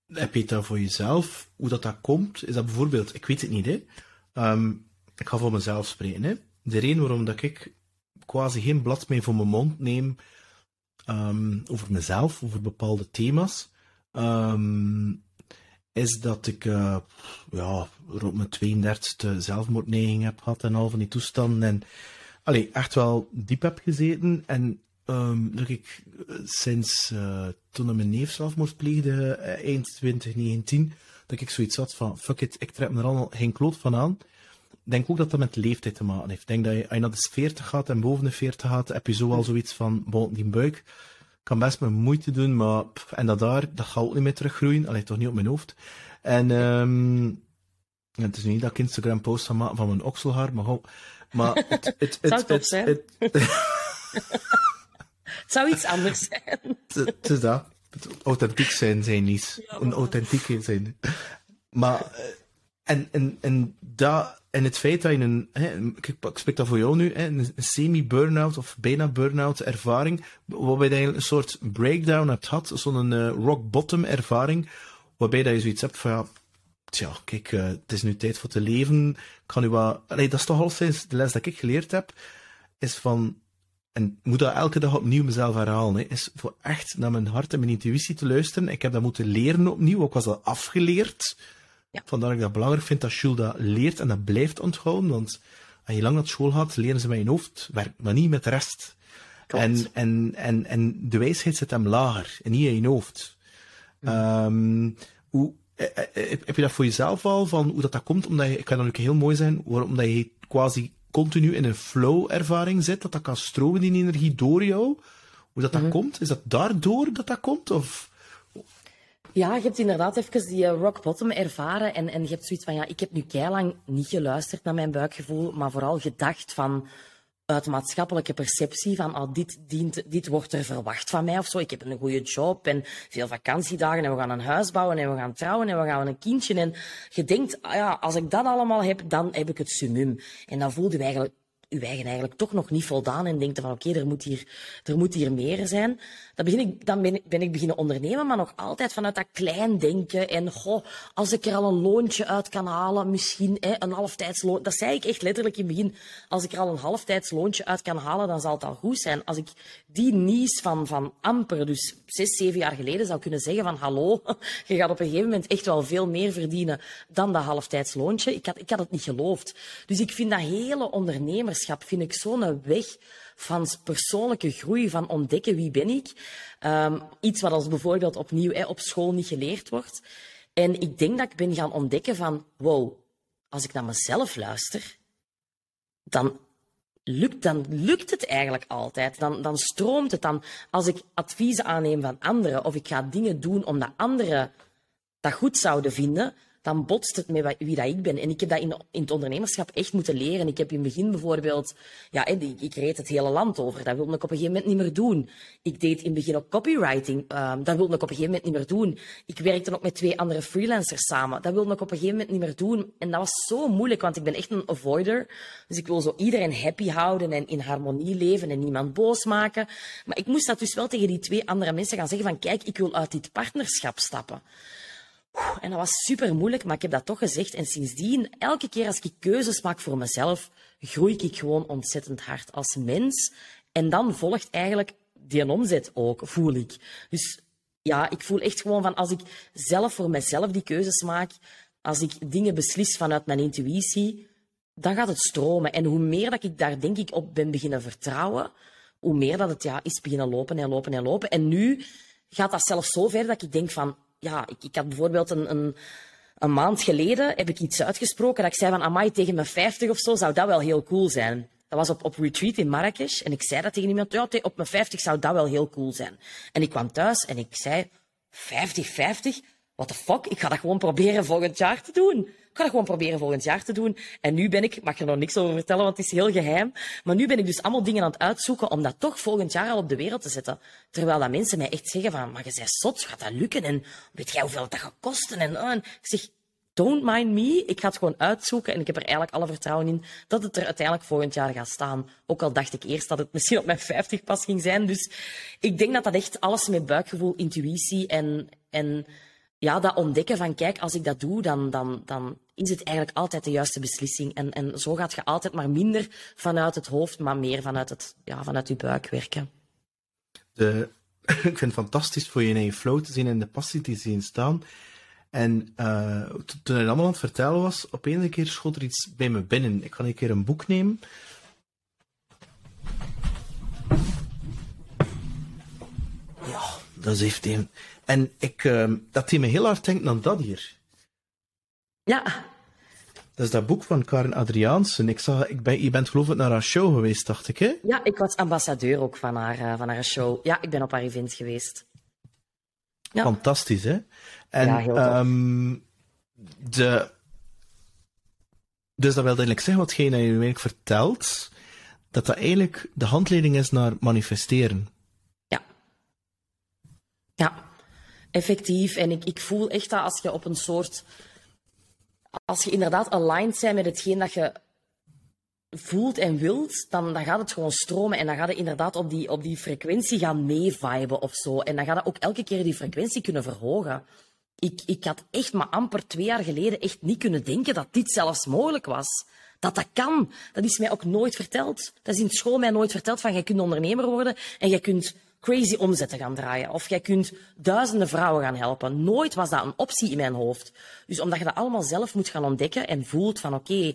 heb je het voor jezelf, hoe dat, dat komt? Is dat bijvoorbeeld, ik weet het niet, hè? Ehm, ik ga voor mezelf spreken. De reden waarom dat ik quasi geen blad meer voor mijn mond neem ehm, over mezelf, over bepaalde thema's, um, is dat ik uh, ja, rond mijn 32e zelfmoordneiging heb gehad en al van die toestanden. En allee, echt wel diep heb gezeten. En um, dat ik eh, sinds uh, toen mijn neef zelfmoord pleegde, eind 2019, dat ik zoiets had van, fuck it, ik trek me er allemaal geen kloot van aan. Ik denk ook dat dat met leeftijd te maken heeft. Ik denk dat je, als je naar de 40 gaat en boven de 40 gaat, heb je zo al zoiets van, bon, die buik kan best mijn moeite doen, maar en dat daar, dat gaat ook niet meer teruggroeien. Alleen toch niet op mijn hoofd. En um, het is niet dat ik Instagram post van, van mijn okselhaar, maar gewoon. Maar het, het, het, het, het, het, zou iets anders zijn. Het is dat. Authentiek zijn, zijn niet. een authentieke zijn. Maar, eh, en, en, en dat, en het feit dat je een, hè, ik spreek dat voor jou nu, hè, een semi-burnout of bijna burnout ervaring, waarbij je een soort breakdown hebt gehad, zo'n uh, rock bottom ervaring, waarbij dat je zoiets hebt van, ja, tja, kijk, uh, het is nu tijd voor te leven, kan u wat, dat is toch al sinds de les dat ik geleerd heb, is van, en moet dat elke dag opnieuw mezelf herhalen, hè, is voor echt naar mijn hart en mijn intuïtie te luisteren. Ik heb dat moeten leren opnieuw, ook was dat afgeleerd. Ja. Vandaar dat ik dat belangrijk vind dat Jules dat leert en dat blijft onthouden, want als je lang naar school gaat, leren ze met je hoofd, werkt maar niet met de rest. En, en, en, en de wijsheid zit hem lager, en niet in je hoofd. Um, hoe, eh, eh, eh, heb je dat voor jezelf al, van hoe dat, dat komt? Omdat je, ik kan dan ook heel mooi zijn, omdat je quasi continu in een flow-ervaring zit, dat dat kan stromen, die energie, door jou. Hoe dat, dat mhm. komt? Is dat daardoor dat dat komt? Of... Ja, je hebt inderdaad even die rock bottom ervaren en, en je hebt zoiets van, ja, ik heb nu lang niet geluisterd naar mijn buikgevoel, maar vooral gedacht van, uit maatschappelijke perceptie van oh, dit, dient, dit wordt er verwacht van mij of zo. Ik heb een goede job en veel vakantiedagen en we gaan een huis bouwen en we gaan trouwen en we gaan een kindje. En je denkt, ah ja, als ik dat allemaal heb, dan heb ik het summum. En dan voelde je eigenlijk uw eigen eigenlijk toch nog niet voldaan en denkt van oké, er, moet hier, er moet hier meer zijn. Dan, begin ik, dan ben, ik, ben ik beginnen ondernemen, maar nog altijd vanuit dat klein denken. En goh, als ik er al een loontje uit kan halen, misschien hè, een halftijdsloon. Dat zei ik echt letterlijk in het begin. Als ik er al een halftijdsloontje uit kan halen, dan zal het al goed zijn. Als ik die niche van, van amper, dus zes, zeven jaar geleden, zou kunnen zeggen van hallo, je gaat op een gegeven moment echt wel veel meer verdienen dan dat halftijdsloontje. Ik had, ik had het niet geloofd. Dus ik vind dat hele ondernemers vind ik zo'n weg van persoonlijke groei, van ontdekken wie ben ik. Um, iets wat als bijvoorbeeld opnieuw hè, op school niet geleerd wordt. En ik denk dat ik ben gaan ontdekken van, wow, als ik naar mezelf luister, dan lukt, dan lukt het eigenlijk altijd. Dan, dan stroomt het. Dan, als ik adviezen aanneem van anderen of ik ga dingen doen omdat anderen dat goed zouden vinden, dan botst het met wie dat ik ben. En ik heb dat in, in het ondernemerschap echt moeten leren. Ik heb in het begin bijvoorbeeld, ja, ik, ik reed het hele land over. Dat wilde ik op een gegeven moment niet meer doen. Ik deed in het begin ook copywriting. Um, dat wilde ik op een gegeven moment niet meer doen. Ik werkte ook met twee andere freelancers samen. Dat wilde ik op een gegeven moment niet meer doen. En dat was zo moeilijk, want ik ben echt een avoider. Dus ik wil zo iedereen happy houden en in harmonie leven en niemand boos maken. Maar ik moest dat dus wel tegen die twee andere mensen gaan zeggen van, kijk, ik wil uit dit partnerschap stappen. En dat was super moeilijk, maar ik heb dat toch gezegd. En sindsdien, elke keer als ik keuzes maak voor mezelf, groei ik gewoon ontzettend hard als mens. En dan volgt eigenlijk die omzet ook, voel ik. Dus ja, ik voel echt gewoon van als ik zelf voor mezelf die keuzes maak, als ik dingen beslis vanuit mijn intuïtie, dan gaat het stromen. En hoe meer dat ik daar denk ik op ben beginnen vertrouwen, hoe meer dat het ja, is beginnen lopen en lopen en lopen. En nu gaat dat zelfs zo ver dat ik denk van, ja, ik, ik had bijvoorbeeld een, een, een, maand geleden heb ik iets uitgesproken dat ik zei van amai, tegen mijn 50 of zo zou dat wel heel cool zijn. Dat was op, op retreat in Marrakesh en ik zei dat tegen iemand, ja, op mijn 50 zou dat wel heel cool zijn. En ik kwam thuis en ik zei, 50, 50? What the fuck? Ik ga dat gewoon proberen volgend jaar te doen. Ik ga dat gewoon proberen volgend jaar te doen. En nu ben ik, mag er nog niks over vertellen, want het is heel geheim. Maar nu ben ik dus allemaal dingen aan het uitzoeken om dat toch volgend jaar al op de wereld te zetten. Terwijl dat mensen mij echt zeggen van, maar je bent zot, gaat dat lukken? En weet jij hoeveel dat gaat kosten? En, en ik zeg, don't mind me. Ik ga het gewoon uitzoeken en ik heb er eigenlijk alle vertrouwen in dat het er uiteindelijk volgend jaar gaat staan. Ook al dacht ik eerst dat het misschien op mijn 50 pas ging zijn. Dus ik denk dat dat echt alles met buikgevoel, intuïtie en, en ja, dat ontdekken van kijk, als ik dat doe, dan, dan, dan is het eigenlijk altijd de juiste beslissing. En, en zo gaat je altijd maar minder vanuit het hoofd, maar meer vanuit, het, ja, vanuit je buik werken. De, ik vind het fantastisch voor je in je flow te zien en de passie te zien staan. En uh, toen hij allemaal aan het vertellen was, op een keer schoot er iets bij me binnen. Ik ga een keer een boek nemen. Ja, dat heeft een. En ik, uh, dat hij me heel hard denkt aan dat hier. Ja. Dat is dat boek van Karen Adriaansen. Ik zag, ik ben, je bent geloof ik naar haar show geweest, dacht ik, hè? Ja, ik was ambassadeur ook van haar, uh, van haar show. Ja, ik ben op haar event geweest. Ja. Fantastisch, hè? En, ja, heel um, de... Dus dat wil eigenlijk zeggen, wat je eigenlijk vertelt, dat dat eigenlijk de handleiding is naar manifesteren. Ja. Ja effectief. En ik, ik voel echt dat als je op een soort. Als je inderdaad aligned bent met hetgeen dat je voelt en wilt, dan, dan gaat het gewoon stromen. En dan gaat het inderdaad op die, op die frequentie gaan meeviben of zo. En dan gaat het ook elke keer die frequentie kunnen verhogen. Ik, ik had echt maar amper twee jaar geleden echt niet kunnen denken dat dit zelfs mogelijk was. Dat dat kan. Dat is mij ook nooit verteld. Dat is in school mij nooit verteld van jij kunt ondernemer worden en jij kunt crazy omzetten gaan draaien. Of jij kunt duizenden vrouwen gaan helpen. Nooit was dat een optie in mijn hoofd. Dus omdat je dat allemaal zelf moet gaan ontdekken en voelt van oké,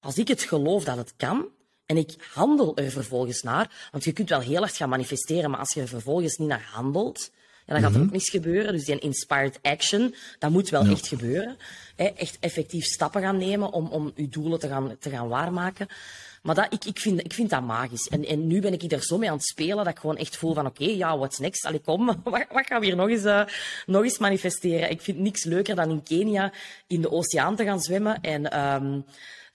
als ik het geloof dat het kan, en ik handel er vervolgens naar, want je kunt wel heel erg gaan manifesteren, maar als je er vervolgens niet naar handelt, ja, dan gaat er mhm. ook niets gebeuren. Dus die inspired action, dat moet wel echt gebeuren. Echt effectief stappen gaan nemen om, om je doelen te gaan, te gaan waarmaken. Maar dat, ik, ik, vind, ik vind dat magisch. En, en nu ben ik er zo mee aan het spelen dat ik gewoon echt voel van oké, ja, what's next? Allee, kom, wat, wat gaan we hier nog eens, uh, nog eens manifesteren? Ik vind niks leuker dan in Kenia in de oceaan te gaan zwemmen en... Um,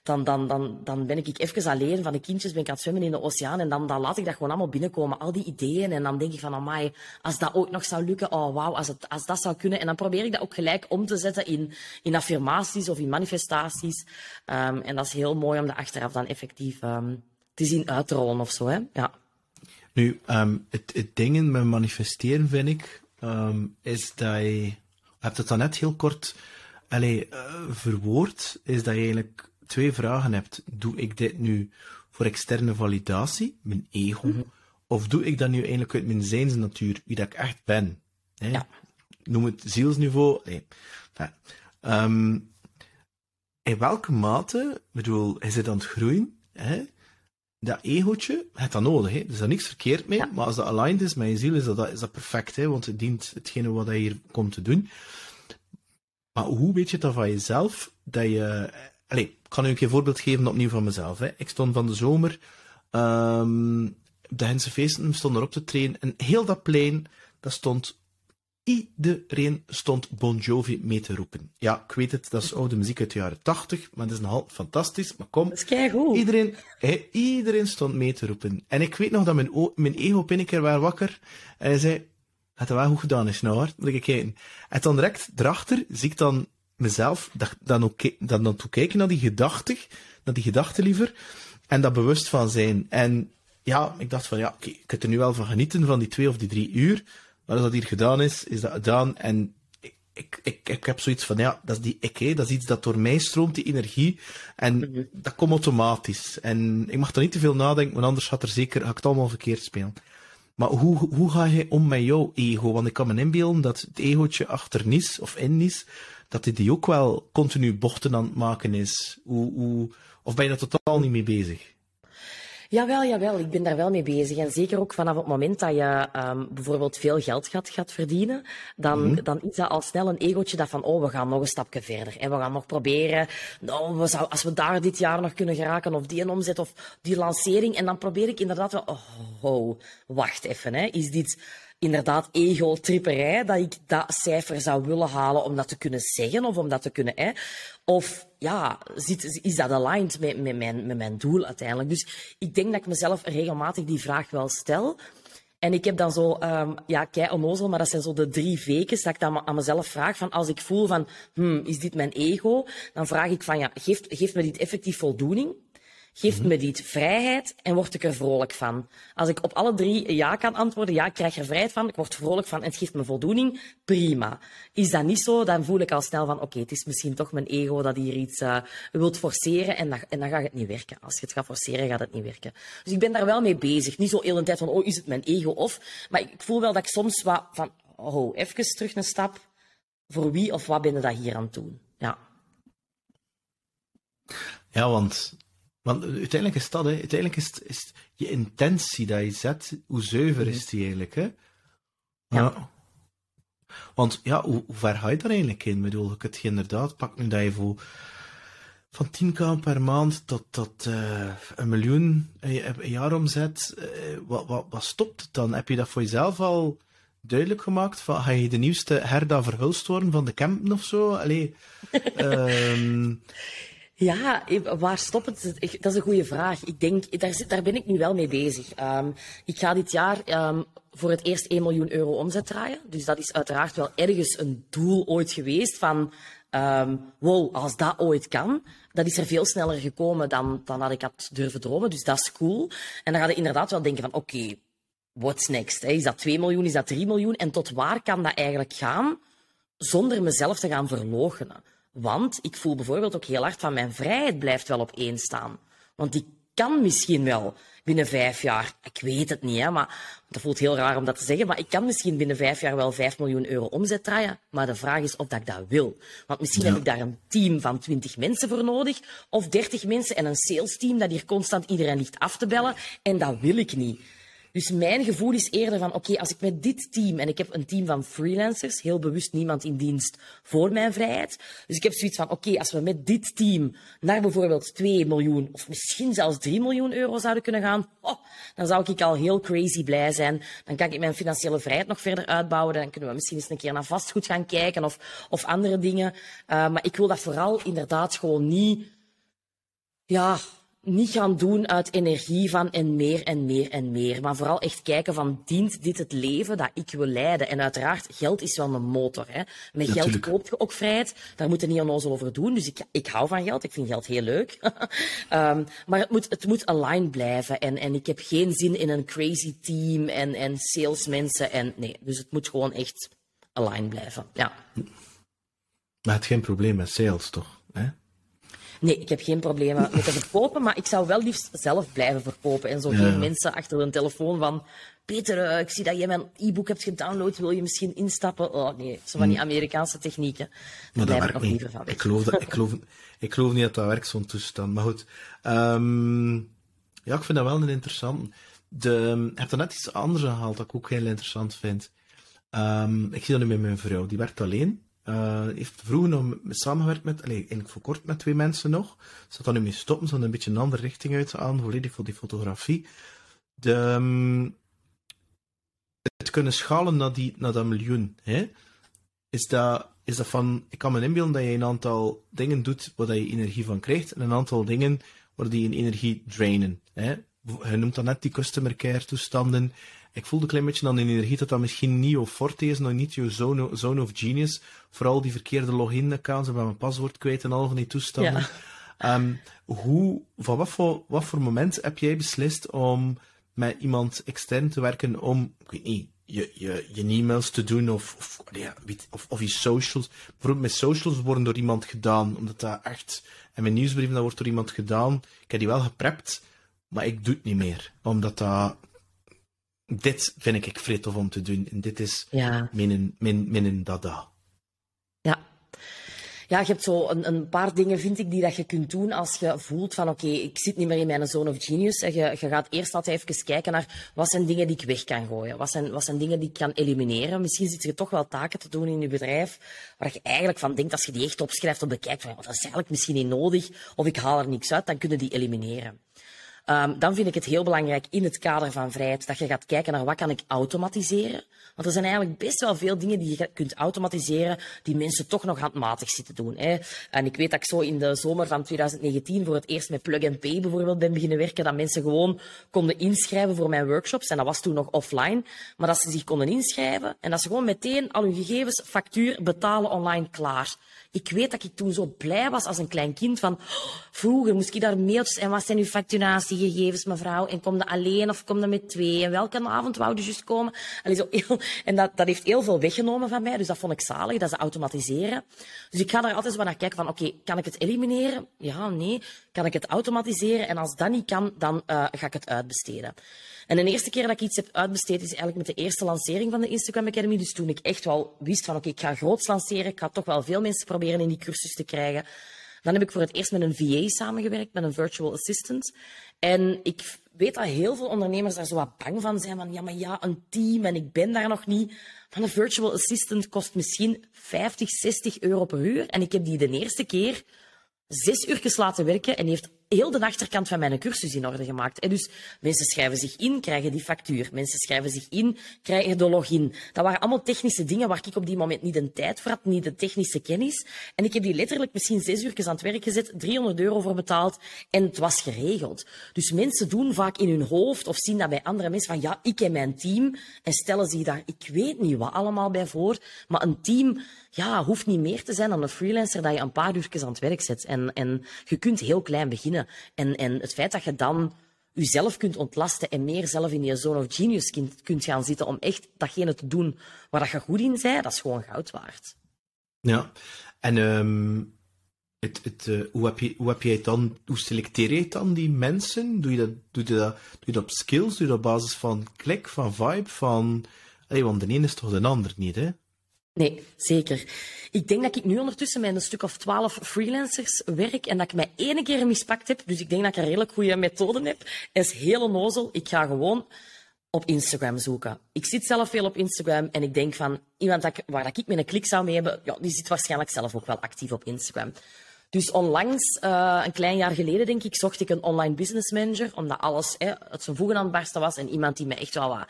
dan, dan, dan, dan ben ik even alleen van de kindjes, ben ik aan het zwemmen in de oceaan en dan, dan laat ik dat gewoon allemaal binnenkomen, al die ideeën. En dan denk ik van, amai, als dat ook nog zou lukken, oh wauw, als, als dat zou kunnen. En dan probeer ik dat ook gelijk om te zetten in, in affirmaties of in manifestaties. Um, en dat is heel mooi om dat achteraf dan effectief um, te zien uitrollen of zo, hè. Ja. Nu, um, het, dingen met manifesteren, vind ik, is dat je... Je hebt het dan net heel kort allee, uh, verwoord, is dat je eigenlijk twee vragen hebt. Doe ik dit nu voor externe validatie, mijn ego, mhm. of doe ik dat nu eigenlijk uit mijn zijnsnatuur, wie dat ik echt ben? Hè? Ja. Noem het zielsniveau. Nee. Um, in welke mate, bedoel, is het aan het groeien? Hè? dat egootje, het dat nodig, hè. er is daar niks verkeerd mee, maar als dat aligned is met je ziel, is dat, is dat perfect, hè, want het dient hetgene wat je hier komt te doen. Maar hoe weet je dan van jezelf, dat je... Allez, ik kan u een keer voorbeeld geven opnieuw van mezelf. Hè. Ik stond van de zomer, um, de Hense feesten, stond erop te trainen, en heel dat plein, dat stond Iedereen stond Bon Jovi mee te roepen. Ja, ik weet het, dat is oude muziek uit de jaren 80, maar dat is nogal fantastisch. Maar kom, dat is goed. Iedereen, iedereen stond mee te roepen. En ik weet nog dat mijn, mijn ego een keer was wakker en hij zei, het wel goed gedaan is, nou hoor, moet ik kijken. En dan direct erachter zie ik dan mezelf dan, ook, dan, dan toe kijken naar die gedachten, naar die gedachten liever, en dat bewust van zijn. En ja, ik dacht van ja, oké, ik kan er nu wel van genieten van die twee of die drie uur, maar als dat hier gedaan is, is dat gedaan. En ik, ik, ik heb zoiets van, ja, dat is die ik, hè. dat is iets dat door mij stroomt, die energie. En mhm. dat komt automatisch. En ik mag er niet te veel nadenken, want anders gaat er zeker, ga ik het allemaal verkeerd spelen. Maar hoe, hoe ga je om met jouw ego? Want ik kan me inbeelden dat het egootje achter Nis of in Nis, dat hij die ook wel continu bochten aan het maken is. Hoe, hoe, of ben je daar totaal niet mee bezig? Jawel, jawel. Ik ben daar wel mee bezig. En zeker ook vanaf het moment dat je um, bijvoorbeeld veel geld gaat, gaat verdienen, dan, mm dan is dat al snel een egootje dat van, oh, we gaan nog een stapje verder. En we gaan nog proberen, nou, we zou, als we daar dit jaar nog kunnen geraken, of die een omzet, of die lancering. En dan probeer ik inderdaad wel, oh, oh wacht even, hè. Is dit inderdaad ego-tripperij, dat ik dat cijfer zou willen halen om dat te kunnen zeggen of om dat te kunnen... Hè? Of ja, is dat aligned met, met, mijn, met mijn doel uiteindelijk? Dus ik denk dat ik mezelf regelmatig die vraag wel stel. En ik heb dan zo, um, ja, kei onnozel, maar dat zijn zo de drie vekens dat ik dan aan mezelf vraag van als ik voel van, hmm, is dit mijn ego? Dan vraag ik van, ja, geeft, geeft me dit effectief voldoening? Geeft me dit vrijheid en word ik er vrolijk van. Als ik op alle drie ja kan antwoorden, ja, ik krijg er vrijheid van, ik word vrolijk van en het geeft me voldoening, prima. Is dat niet zo, dan voel ik al snel van, oké, het is misschien toch mijn ego dat hier iets uh, wilt forceren en, dan, en dan gaat het niet werken. Als je het gaat forceren, gaat het niet werken. Dus ik ben daar wel mee bezig. Niet zo heel een tijd van, oh, is het mijn ego of... Maar ik voel wel dat ik soms wat van, oh, even terug een stap. Voor wie of wat ben je dat hier aan het doen? Ja. Ja, want want uiteindelijk is dat, hè, uiteindelijk is, is je intentie dat je zet, hoe zuiver is die eigenlijk, hè? Ja. Want ja, hoe, hoe, ver ga je daar eigenlijk in? Ik bedoel, ik het inderdaad, pak nu dat je voor van 10k per maand tot, tot uh, een miljoen een jaar omzet, uh, wat, wat, wat stopt het dan? Heb je dat voor jezelf al duidelijk gemaakt? Van, ga je de nieuwste Herda Verhulst worden van de Kempen of zo? Allee, um, Ja, waar stopt het? Dat is een goede vraag. Ik denk, daar, daar ben ik nu wel mee bezig. Um, ik ga dit jaar um, voor het eerst 1 miljoen euro omzet draaien. Dus dat is uiteraard wel ergens een doel ooit geweest van, um, wow, als dat ooit kan. Dat is er veel sneller gekomen dan, dan had ik had durven dromen. Dus dat is cool. En dan ga je inderdaad wel denken van, oké, what's next? Is dat 2 miljoen? Is dat 3 miljoen? En tot waar kan dat eigenlijk gaan zonder mezelf te gaan verloochenen? Want ik voel bijvoorbeeld ook heel hard van mijn vrijheid blijft wel op één staan. Want die kan misschien wel binnen vijf jaar, ik weet het niet, hè, maar dat voelt heel raar om dat te zeggen, maar ik kan misschien binnen vijf jaar wel vijf miljoen euro omzet draaien, maar de vraag is of dat ik dat wil. Want misschien heb ik daar een team van twintig mensen voor nodig, of dertig mensen en een sales team dat hier constant iedereen ligt af te bellen, en dat wil ik niet. Dus mijn gevoel is eerder van, oké, als ik met dit team, en ik heb een team van freelancers, heel bewust niemand in dienst voor mijn vrijheid. Dus ik heb zoiets van, oké, als we met dit team naar bijvoorbeeld 2 miljoen, of misschien zelfs 3 miljoen euro zouden kunnen gaan, oh, dan zou ik al heel crazy blij zijn. Dan kan ik mijn financiële vrijheid nog verder uitbouwen. Dan kunnen we misschien eens een keer naar vastgoed gaan kijken of, of andere dingen. Uh, maar ik wil dat vooral inderdaad gewoon niet, ja, niet gaan doen uit energie van en meer en meer en meer. Maar vooral echt kijken van, dient dit het leven dat ik wil leiden? En uiteraard, geld is wel een motor. Hè? Met geld koop je ook vrijheid. Daar moet je niet onnozel over doen. Dus ik, ik hou van geld. Ik vind geld heel leuk. um, maar het moet, het moet aligned blijven. En, en ik heb geen zin in een crazy team en, en salesmensen. En, nee, dus het moet gewoon echt aligned blijven. Ja. Maar het geen probleem met sales, toch? Hè? Nee, ik heb geen problemen met te verkopen, maar ik zou wel liefst zelf blijven verkopen. En zo geen mensen achter hun telefoon van... Peter, uh, ik zie dat jij mijn e-book hebt gedownload, wil je misschien instappen? Oh nee, zo van die hmm. Amerikaanse technieken. Daar blijf ik nog liever van Ik geloof, dat, ik, geloof, ik geloof niet dat dat werkt, zo'n toestand. Maar goed. Um, Ja, ik vind dat wel een interessant. De, ik heb er net iets anders gehaald dat ik ook heel interessant vind. Um, ik zie dat nu met mijn vrouw. Die werkt alleen. Uh, heeft vroeger nog samengewerkt met, allez, eigenlijk voor kort met twee mensen nog. Had dan nu mee stoppen, ze een beetje een andere richting uit aan, volledig voor die fotografie. De, um, het kunnen schalen naar, die, naar dat miljoen, hè? Is, dat, is dat van, ik kan me inbeelden dat je een aantal dingen doet waar je energie van krijgt, en een aantal dingen waar die je energie drainen. Hè? Je noemt dan net die customer care toestanden. Ik voelde een klein beetje aan de energie dat dat misschien niet jouw forte is, nog niet jouw zone, zone of genius. Vooral die verkeerde login-accounts, en mijn paswoord kwijt en al van die toestanden. Ja. Um, hoe, van wat voor, wat voor moment heb jij beslist om met iemand extern te werken om, ik weet niet, je, je, je e-mails te doen of, of, ja, of, of je socials. Bijvoorbeeld met socials worden door iemand gedaan, omdat dat echt, en mijn nieuwsbrief dat wordt door iemand gedaan. Ik heb die wel geprept, maar ik doe het niet meer. Omdat dat, dit vind ik tof om te doen. En dit is ja. mijn, mijn, mijn dada. Ja, ja, je hebt zo een, een, paar dingen, vind ik, die dat je kunt doen als je voelt van oké, ik zit niet meer in mijn zone of genius. En je, je gaat eerst altijd even kijken naar wat zijn dingen die ik weg kan gooien. Wat zijn, wat zijn dingen die ik kan elimineren. Misschien zit je toch wel taken te doen in je bedrijf waar je eigenlijk van denkt, als je die echt opschrijft of bekijkt, van, dat is eigenlijk misschien niet nodig of ik haal er niks uit, dan kunnen die elimineren. Um, dan vind ik het heel belangrijk in het kader van vrijheid dat je gaat kijken naar wat kan ik automatiseren. Want er zijn eigenlijk best wel veel dingen die je kunt automatiseren die mensen toch nog handmatig zitten doen. Hè. En ik weet dat ik zo in de zomer van 2019 voor het eerst met Plug and Pay bijvoorbeeld ben beginnen werken, dat mensen gewoon konden inschrijven voor mijn workshops. En dat was toen nog offline. Maar dat ze zich konden inschrijven en dat ze gewoon meteen al hun gegevens, factuur, betalen online klaar. Ik weet dat ik toen zo blij was als een klein kind van, oh, vroeger moest ik daar mailtjes en wat zijn uw facturatiegegevens, mevrouw? En kom je alleen of kom je met twee? En welke avond wou je komen? Zo heel, en dat, dat heeft heel veel weggenomen van mij, dus dat vond ik zalig, dat ze automatiseren. Dus ik ga daar altijd zo naar kijken van, oké, kan ik het elimineren? Ja, nee. Kan ik het automatiseren? En als dat niet kan, dan uh, ga ik het uitbesteden. En de eerste keer dat ik iets heb uitbesteed is eigenlijk met de eerste lancering van de Instagram Academy. Dus toen ik echt wel wist van oké, ik ga groots lanceren. Ik ga toch wel veel mensen proberen in die cursus te krijgen. Dan heb ik voor het eerst met een VA samengewerkt, met een virtual assistant. En ik weet dat heel veel ondernemers daar zo wat bang van zijn. Van ja, maar ja, een team en ik ben daar nog niet. Van een virtual assistant kost misschien 50, 60 euro per uur. En ik heb die de eerste keer zes uur laten werken en heeft heel de achterkant van mijn cursus in orde gemaakt. En dus mensen schrijven zich in, krijgen die factuur. Mensen schrijven zich in, krijgen de login. Dat waren allemaal technische dingen waar ik op die moment niet de tijd voor had, niet de technische kennis. En ik heb die letterlijk misschien zes uur aan het werk gezet, 300 euro voor betaald en het was geregeld. Dus mensen doen vaak in hun hoofd of zien dat bij andere mensen van ja, ik en mijn team en stellen zich daar, ik weet niet wat allemaal bij voor, maar een team ja, hoeft niet meer te zijn dan een freelancer dat je een paar uurtjes aan het werk zet. En, en je kunt heel klein beginnen. En, en het feit dat je dan jezelf kunt ontlasten en meer zelf in je zone of genius kunt, gaan zitten om echt datgene te doen waar dat je goed in bent, dat is gewoon goud waard. Ja, en um, het, het, uh, hoe, heb je, hoe heb dan, hoe selecteer je dan die mensen? Doe je dat, doe je dat, doe je dat op skills? Doe je dat op basis van klik, van vibe, van... Want de ene is toch de ander niet, hè? Nee, zeker. Ik denk dat ik nu ondertussen met een stuk of twaalf freelancers werk en dat ik mij één keer mispakt heb. Dus ik denk dat ik een redelijk goede methode heb. Is heel onnozel. Ik ga gewoon op Instagram zoeken. Ik zit zelf veel op Instagram en ik denk van iemand dat waar dat ik met een klik zou mee hebben, ja, die zit waarschijnlijk zelf ook wel actief op Instagram. Dus onlangs, uh, een klein jaar geleden denk ik, zocht ik een online business manager, omdat alles hè, het zijn voegen aan het barsten was en iemand die me echt wel wat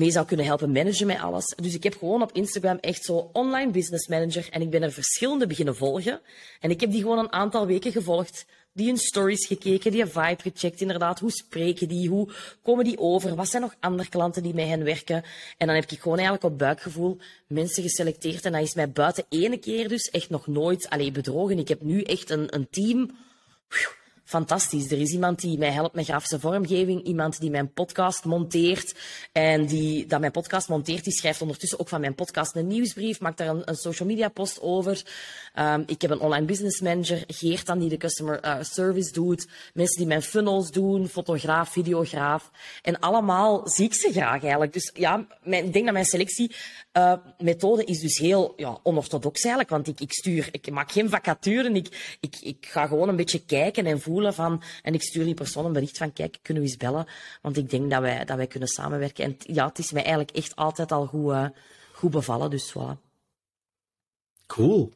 mee zou kunnen helpen managen met alles. Dus ik heb gewoon op Instagram echt zo online business manager en ik ben er verschillende beginnen volgen. En ik heb die gewoon een aantal weken gevolgd. Die hun stories gekeken, die vibe gecheckt, inderdaad. Hoe spreken die? Hoe komen die over? Wat zijn nog andere klanten die met hen werken? En dan heb ik gewoon eigenlijk op buikgevoel mensen geselecteerd. En dat is mij buiten ene keer dus echt nog nooit alleen bedrogen. Ik heb nu echt een, een team fantastisch. Er is iemand die mij helpt met grafische vormgeving, iemand die mijn podcast monteert en die dat mijn podcast monteert, die schrijft ondertussen ook van mijn podcast een nieuwsbrief, maakt daar een, een social media post over. Um, ik heb een online business manager, Geert dan die de customer uh, service doet, mensen die mijn funnels doen, fotograaf, videograaf en allemaal zie ik ze graag eigenlijk. Dus ja, mijn, ik denk dat mijn selectie uh, methode is dus heel ja, onorthodox eigenlijk, want ik, ik stuur, ik maak geen vacaturen, ik, ik, ik ga gewoon een beetje kijken en voelen voelen van, en ik stuur die persoon een bericht van, kijk, kunnen we eens bellen? Want ik denk dat wij, dat wij kunnen samenwerken. En ja, het is mij eigenlijk echt altijd al goed, uh, goed bevallen, dus voilà. Cool.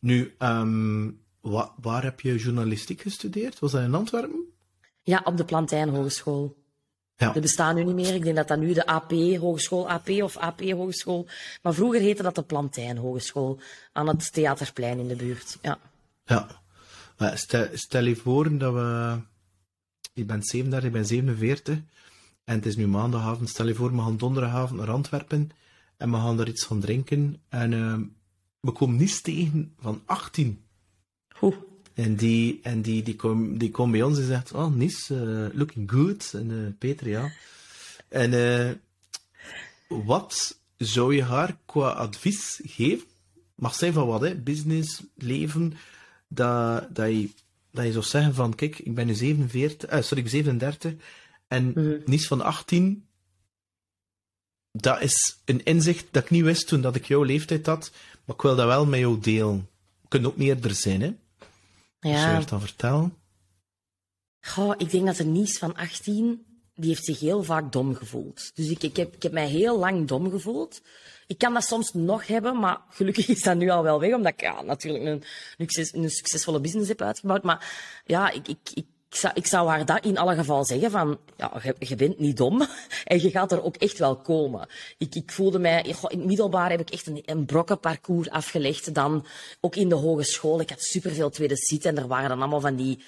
Nu, um, wa waar heb je journalistiek gestudeerd? Was dat in Antwerpen? Ja, op de Plantijn Hogeschool. Ja. Die bestaan nu niet meer. Ik denk dat dat nu de AP, Hogeschool AP of AP Hogeschool. Maar vroeger heette dat de Plantijn Hogeschool. Aan het Theaterplein in de buurt. Ja. Ja. Stel, stel je voor dat we. Ik ben 37, ik ben 47. En het is nu maandagavond. Stel je voor, we gaan donderdagavond naar Antwerpen. En we gaan daar iets van drinken. En uh, we komen niets tegen van 18. Oeh. En die, en die, die komt die kom bij ons en zegt, oh, Nis, uh, looking good. En uh, Peter, ja. En uh, wat zou je haar qua advies geven? Mag zijn van wat, hè? Business, leven, dat, dat, je, dat je zou zeggen van, kijk, ik ben nu 47, uh, sorry, 37, en mm Nis van 18, dat is een inzicht dat ik niet wist toen dat ik jouw leeftijd had, maar ik wil dat wel met jou delen. Kunt ook meerder zijn, hè? Ja. Zou je het dan vertellen? Goh, ik denk dat er Nies van 18, die heeft zich heel vaak dom gevoeld. Dus ik, ik, heb, ik heb mij heel lang dom gevoeld. Ik kan dat soms nog hebben, maar gelukkig is dat nu al wel weg, omdat ik ja, natuurlijk een, een succesvolle business heb uitgebouwd. Maar ja, ik, ik, ik ik zou, ik zou haar dat in alle geval zeggen van, ja, je, bent niet dom en je gaat er ook echt wel komen. Ik, ik voelde mij, in het middelbaar heb ik echt een, een brokkenparcours afgelegd. Dan ook in de hogeschool. Ik had superveel tweede zitten en er waren dan allemaal van die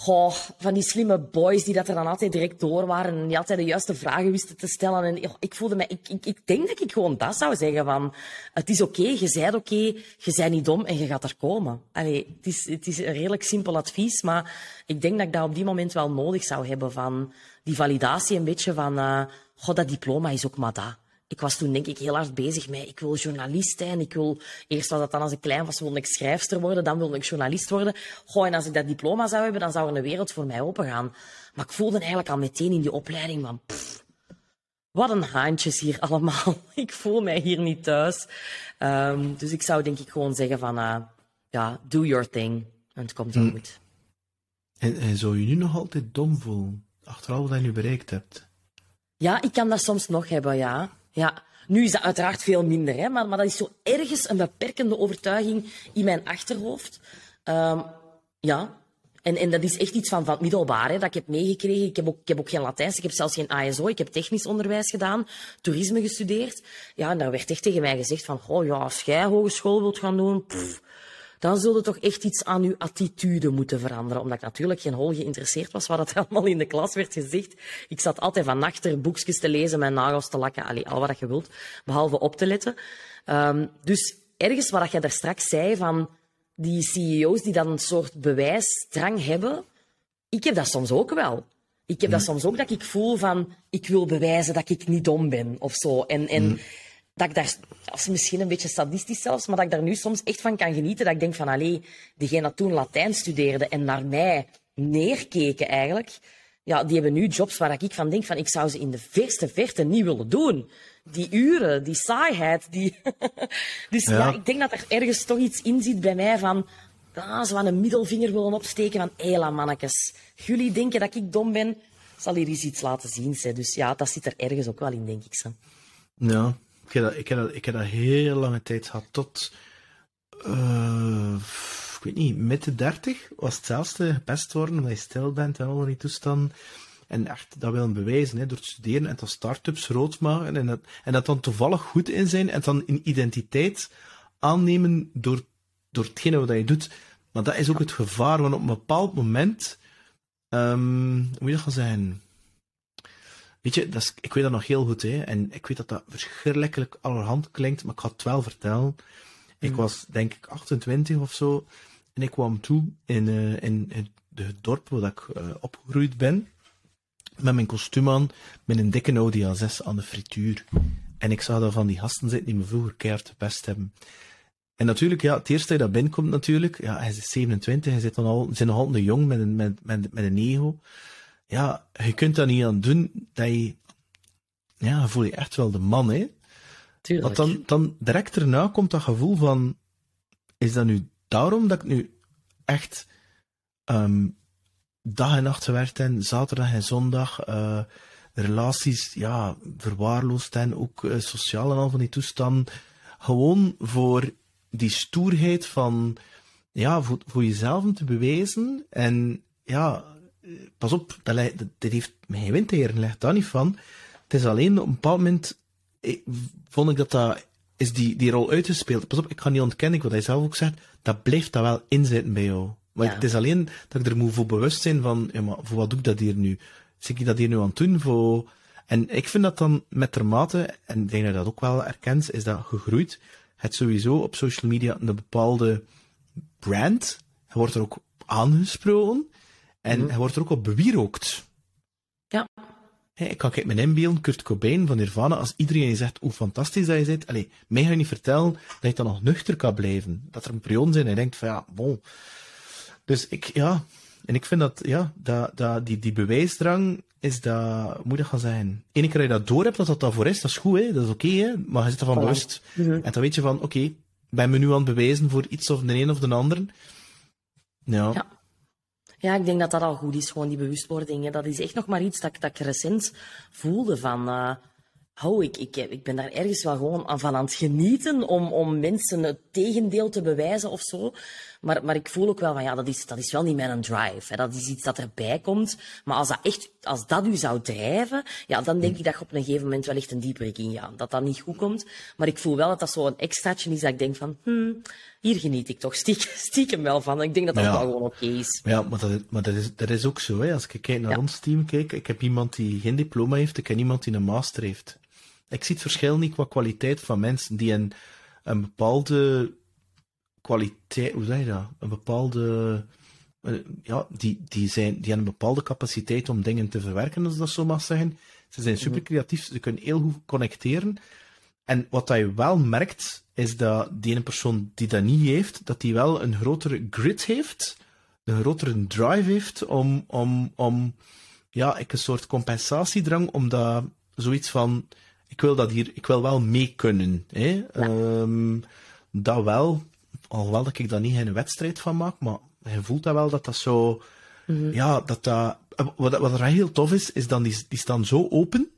Goh, van die slimme boys die dat er dan altijd direct door waren en die altijd de juiste vragen wisten te stellen. En ik voelde me, ik, ik, ik denk dat ik gewoon dat zou zeggen van, het is oké, je zijt oké, je bent niet dom en je gaat er komen. Allee, het is, het is een redelijk simpel advies, maar ik denk dat ik dat op die moment wel nodig zou hebben van die validatie een beetje van, uh, goh, dat diploma is ook maar dat ik was toen denk ik heel hard bezig met, ik wil journalist zijn, ik wil, eerst was dat dan als ik klein was, wilde ik schrijfster worden, dan wilde ik journalist worden. Goh, en als ik dat diploma zou hebben, dan zou er een wereld voor mij opengaan. Maar ik voelde eigenlijk al meteen in die opleiding van, pff, wat een haantjes hier allemaal. ik voel mij hier niet thuis. Um, dus ik zou denk ik gewoon zeggen van, uh, ja, do your thing. En het komt wel hm. goed. En, en zou je nu nog altijd dom voelen, achteraf wat je nu bereikt hebt? Ja, ik kan dat soms nog hebben, ja. Ja, nu is dat uiteraard veel minder, hè, maar, maar dat is zo ergens een beperkende overtuiging in mijn achterhoofd. Um, ja, en, en dat is echt iets van, van het middelbaar, hè, dat ik heb meegekregen. Ik heb, ook, ik heb ook geen Latijns, ik heb zelfs geen ASO, ik heb technisch onderwijs gedaan, toerisme gestudeerd. Ja, en daar werd echt tegen mij gezegd van, oh ja, als jij hogeschool wilt gaan doen, pff, dan zullen toch echt iets aan uw attitude moeten veranderen. Omdat ik natuurlijk geen hol geïnteresseerd was wat er allemaal in de klas werd gezegd. Ik zat altijd van achter boekjes te lezen, mijn nagels te lakken, allee, al wat je wilt, behalve op te letten. Um, dus ergens wat je daar straks zei van die CEO's die dan een soort bewijsdrang hebben, ik heb dat soms ook wel. Ik heb dat mm. soms ook dat ik voel van, ik wil bewijzen dat ik niet dom ben of zo. En, en mm dat ik daar, is misschien een beetje sadistisch zelfs, maar dat ik daar nu soms echt van kan genieten. Dat ik denk van, allee, diegene dat toen Latijn studeerde en naar mij neerkeken eigenlijk, ja, die hebben nu jobs waar ik van denk van, ik zou ze in de verste verte niet willen doen. Die uren, die saaiheid, die... dus ja. ja. ik denk dat er ergens toch iets in zit bij mij van, ah, zo aan een middelvinger willen opsteken van, hela mannetjes, jullie denken dat ik dom ben, zal hier eens iets laten zien. Hè. Dus ja, dat zit er ergens ook wel in, denk ik. Zo. Ja, ik heb dat, ik heb dat, ik heb dat heel lange tijd gehad, tot, uh, ik weet niet, midden dertig was hetzelfde gepest worden, omdat je stil bent en die toestanden. En echt dat willen bewijzen, hè, door te studeren en dan start-ups groot maken en dat, en dat dan toevallig goed in zijn en dan een identiteit aannemen door, door hetgene wat je doet. Maar dat is ook het gevaar, want op een bepaald moment, um, hoe moet je dat gaan zeggen? Weet je, dat is, ik weet dat nog heel goed, hè. En ik weet dat dat verschrikkelijk allerhand klinkt, maar ik ga het wel vertellen. Ik mm. was, denk ik, 28 of zo. En ik kwam toe in, uh, in, in het dorp waar ik uh, opgegroeid ben. Met mijn kostuum aan, met een dikke Audi A6 aan de frituur. En ik zag daar van die gasten zitten die me vroeger keihard best hebben. En natuurlijk, ja, het eerste dat je binnenkomt natuurlijk, ja, hij is 27, hij zit dan al, zijn nog altijd jong met een, met, met, met een ego ja, je kunt dat niet aan doen, dat je, ja, voel je echt wel de man, hè. Tuurlijk. Want dan, dan direct erna komt dat gevoel van, is dat nu daarom dat ik nu echt um, dag en nacht gewerkt hebben, zaterdag en zondag, uh, relaties, ja, verwaarloosd en ook uh, sociaal en al van die toestanden. Gewoon voor die stoerheid van, ja, voor, voor jezelf te bewijzen. En ja, pas op, dat, dat heeft mij geen wind tegen, ligt daar niet van. Het is alleen op een bepaald moment, ik, vond ik dat dat, is die, die rol uitgespeeld. Pas op, ik ga niet ontkennen, wat hij zelf ook zegt, dat blijft dat wel inzitten bij jou. Maar het is alleen dat ik er moet voor bewust zijn van, ja, maar voor wat doe ik dat hier nu? Zit ik dat hier nu aan het doen? Voor... En ik vind dat dan met de mate, en ik denk dat je dat ook wel erkent, is dat gegroeid. Het sowieso op social media een bepaalde brand. Wordt er ook aangesproken. En mm hij wordt er ook op bewierookt. Ja. Hey, ik kan kijk mijn inbeelden, Kurt Cobain van Nirvana, als iedereen je zegt hoe fantastisch dat je bent, allee, mij ga je niet vertellen dat je dan nog nuchter kan blijven. Dat er een periode zijn en je denkt van ja, bon. Dus ik, ja, en ik vind dat, ja, dat, dat, die, die bewijsdrang is dat, moet gaan zijn. Eén keer dat je dat door hebt, dat dat daarvoor is, dat is goed, hè, dat is oké, hè, maar je zit ervan bewust. Mhm. En dan weet je van, oké, okay, ben me nu aan het bewijzen voor iets of de een of de ander. Ja. ja. Ja, ik denk dat dat al goed is, gewoon die bewustwording. Dat is echt nog maar iets dat, dat ik recent voelde van... Uh, oh, ik, ik, ik ben daar ergens wel gewoon van aan het genieten om, om mensen het tegendeel te bewijzen of zo. Maar, maar ik voel ook wel van, ja, dat is, dat is wel niet mijn drive. Hè. Dat is iets dat erbij komt. Maar als dat echt, als dat u zou drijven, ja, dan denk ik dat je op een gegeven moment wel echt een dieper in gaat. Dat dat niet goed komt. Maar ik voel wel dat dat zo'n extraatje is dat ik denk van, hmm, hier geniet ik toch stiekem, stiekem wel van. Ik denk dat dat wel gewoon oké is. Ja, maar, dat, maar dat, is, dat is ook zo. Hè. Als ik kijk naar ons team, kijk, ik heb iemand die geen diploma heeft, ik heb iemand die een master heeft. Ik zie het verschil niet qua kwaliteit van mensen die een, een bepaalde kwaliteit, hoe zeg je dat? Een bepaalde, uh, ja, die, die, zijn, die hebben een bepaalde capaciteit om dingen te verwerken, als dat zo mag zeggen. Ze zijn super creatief, ze kunnen heel goed connecteren. En wat je wel merkt, is dat die ene persoon die dat niet heeft, dat die wel een grotere grit heeft, een grotere drive heeft om, om, om ja, ik een soort compensatiedrang, omdat zoiets van, ik wil dat hier, ik wil wel mee kunnen. Hè? Um, dat wel, alhoewel dat ik daar niet een wedstrijd van maak, maar je voelt dat wel dat dat zo, mhm. ja, dat dat, wat, wat er heel tof is, is dan die, die staan zo open,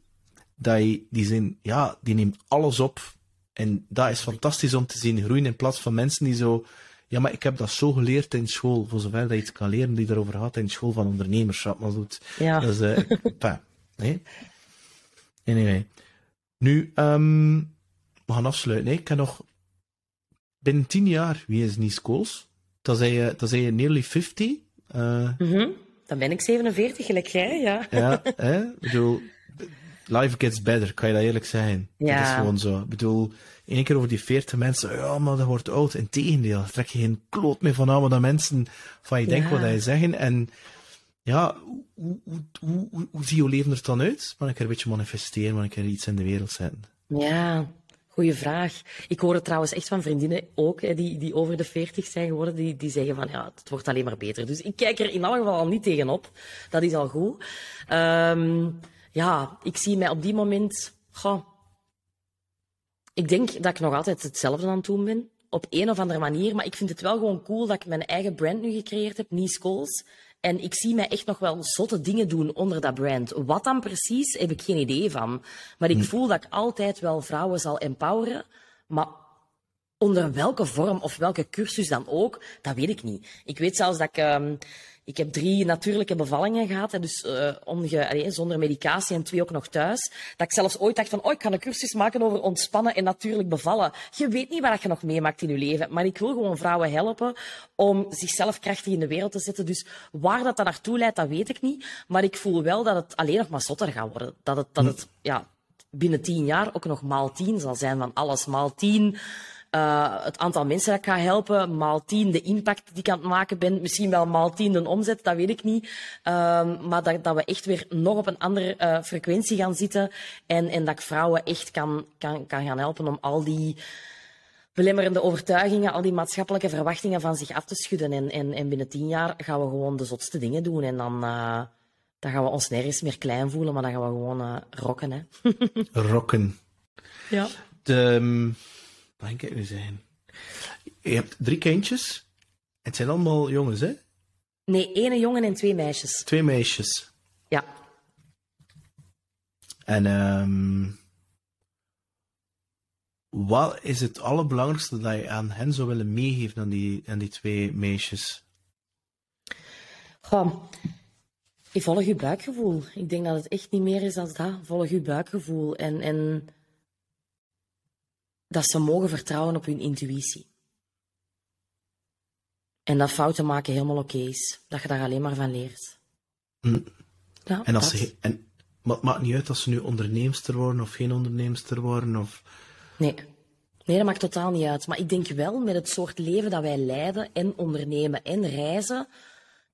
dat je, die zijn, ja, die neemt alles op. En dat is fantastisch om te zien groeien in plaats van mensen die zo, ja, maar ik heb dat zo geleerd in school, voor zover dat je iets kan leren die erover gaat in school van ondernemerschap, maar goed. Ja. Dus, uh, nee. Anyway. Nu, um, we gaan afsluiten. Nee, ik heb nog binnen tien jaar, wie is Nies Kools? Dan zijn je, dan zijn je nearly 50. Uh, mm -hmm. Dan ben ik 47, gelijk jij, ja. Ja, hè? Ik bedoel, life gets better, kan je dat eerlijk zeggen? Ja. Dat is gewoon zo. Ik bedoel, één keer over die 40 mensen, ja, maar dat wordt oud. Integendeel, trek je geen kloot meer van aan wat mensen van je ja. denken, wat je zeggen. En ja, hoe, hoe, hoe, hoe, zie je leven er dan uit? Maar ik er een beetje manifesteren, maar ik er iets in de wereld zetten. Ja, Goeie vraag. Ik hoor het trouwens echt van vriendinnen ook, hè, die, die over de 40 zijn geworden, die, die zeggen van ja, het wordt alleen maar beter. Dus ik kijk er in alle geval al niet tegenop. Dat is al goed. Um, ja, ik zie mij op die moment. Ik denk dat ik nog altijd hetzelfde aan het ben. Op een of andere manier. Maar ik vind het wel gewoon cool dat ik mijn eigen brand nu gecreëerd heb, Nice Schools. En ik zie mij echt nog wel zotte dingen doen onder dat brand. Wat dan precies, heb ik geen idee van. Maar ik hm. voel dat ik altijd wel vrouwen zal empoweren. Maar onder welke vorm of welke cursus dan ook, dat weet ik niet. Ik weet zelfs dat ik... Um, ik heb drie natuurlijke bevallingen gehad, dus uh, onge, allee, zonder medicatie en twee ook nog thuis. Dat ik zelfs ooit dacht van, oh, ik ga een cursus maken over ontspannen en natuurlijk bevallen. Je weet niet wat je nog meemaakt in je leven, maar ik wil gewoon vrouwen helpen om zichzelf krachtig in de wereld te zetten. Dus waar dat, dat naartoe leidt, dat weet ik niet. Maar ik voel wel dat het alleen nog maar zotter gaat worden. Dat het, dat het ja, binnen tien jaar ook nog maal tien zal zijn van alles. Maal tien uh, het aantal mensen dat ik ga helpen, maal tien de impact die ik aan het maken ben, misschien wel maal tien de omzet, dat weet ik niet. Uh, maar dat, dat we echt weer nog op een andere uh, frequentie gaan zitten en, en dat ik vrouwen echt kan, kan, kan gaan helpen om al die belemmerende overtuigingen, al die maatschappelijke verwachtingen van zich af te schudden. En, en, en binnen tien jaar gaan we gewoon de zotste dingen doen en dan... Uh, dan gaan we ons nergens meer klein voelen, maar dan gaan we gewoon uh, rocken. Hè. rocken. Ja. De, um, wat kan nu zijn? Je hebt drie kindjes. Het zijn allemaal jongens, hè? Nee, ene jongen en twee meisjes. Twee meisjes. Ja. En ehm wat is het allerbelangrijkste dat je aan hen zou willen meegeven, aan die, aan die twee meisjes? Goh, ik volg je buikgevoel. Ik denk dat het echt niet meer is dan dat. Volg je buikgevoel. En, en dat ze mogen vertrouwen op hun intuïtie. En dat fouten maken helemaal oké is. Dat je daar alleen maar van leert. Hm. Ja, En, als dat. ze, en maar het maakt niet uit als ze nu onderneemster worden of geen onderneemster worden. Of, Nee. Nee, dat maakt totaal niet uit. Maar ik denk wel met het soort leven dat wij leiden en ondernemen en reizen.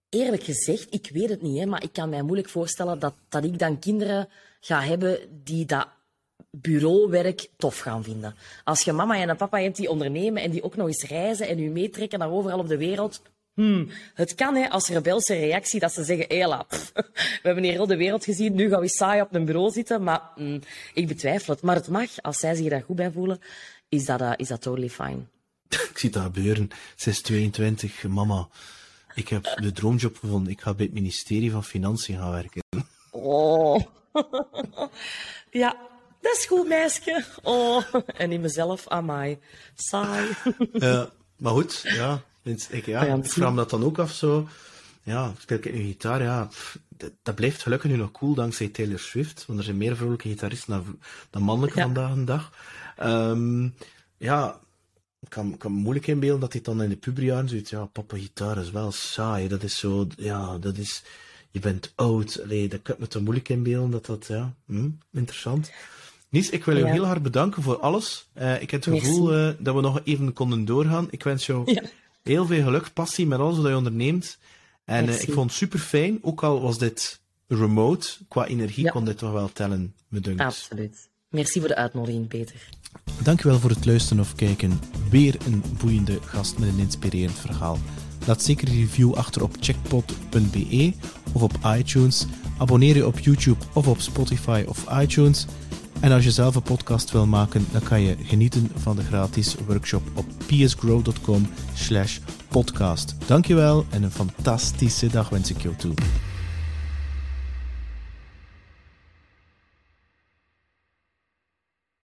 Eerlijk gezegd, ik weet het niet, hè, maar ik kan mij moeilijk voorstellen dat, dat ik dan kinderen ga hebben die dat bureauwerk tof gaan vinden. Als je mama en een papa hebt die ondernemen en die ook nog eens reizen en u meetrekken naar overal op de wereld. Hmm, het kan hè, als rebelse reactie dat ze zeggen, pff, we hebben hier heel de wereld gezien, nu gaan we saai op een bureau zitten. Maar hmm, ik betwijfel het. Maar het mag, als zij zich daar goed bij voelen, is dat, uh, is dat totally fine. ik zie dat gebeuren. Ze is 22, mama. Ik heb de droomjob gevonden. Ik ga bij het ministerie van Financiën gaan werken. Oh. ja, dat is goed, meisje. Oh. En in mezelf, amai. Saai. Eh, maar goed, ja. Ik, ja, ik vraag me dat dan ook af zo. Ja, speel ik nu gitaar? Ja, dat, dat blijft gelukkig nu nog cool dankzij Taylor Swift. Want er zijn meer vrouwelijke gitaristen dan, dan mannelijke Ja. vandaag de dag. Ehm, ja, ik kan, kan me moeilijk inbeelden dat hij dan in de puberjaren zoiets... Ja, papa, gitaar is wel saai. Dat is zo... Ja, dat is... Je bent oud. Allee, dat kan ik me toch moeilijk inbeelden dat dat... Ja, hm, interessant. Nies, ik wil je Ja. heel hard bedanken voor alles. Eh, ik heb het gevoel eh, dat we nog even konden doorgaan. Ik wens jou Ja. heel veel geluk, passie met alles wat je onderneemt. En eh, ik vond het super fijn, ook al was dit remote, qua energie Ja. kon dit toch wel tellen, me dunkt. Absoluut. Merci voor de uitnodiging, Peter. Dankjewel voor het luisteren of kijken. Weer een boeiende gast met een inspirerend verhaal. Laat zeker een review achter op checkpot.be of op iTunes. Abonneer je op YouTube of op Spotify of iTunes. En als je zelf een podcast wil maken, dan kan je genieten van de gratis workshop op psgrow.com slash podcast. Dankjewel en een fantastische dag wens ik jou toe.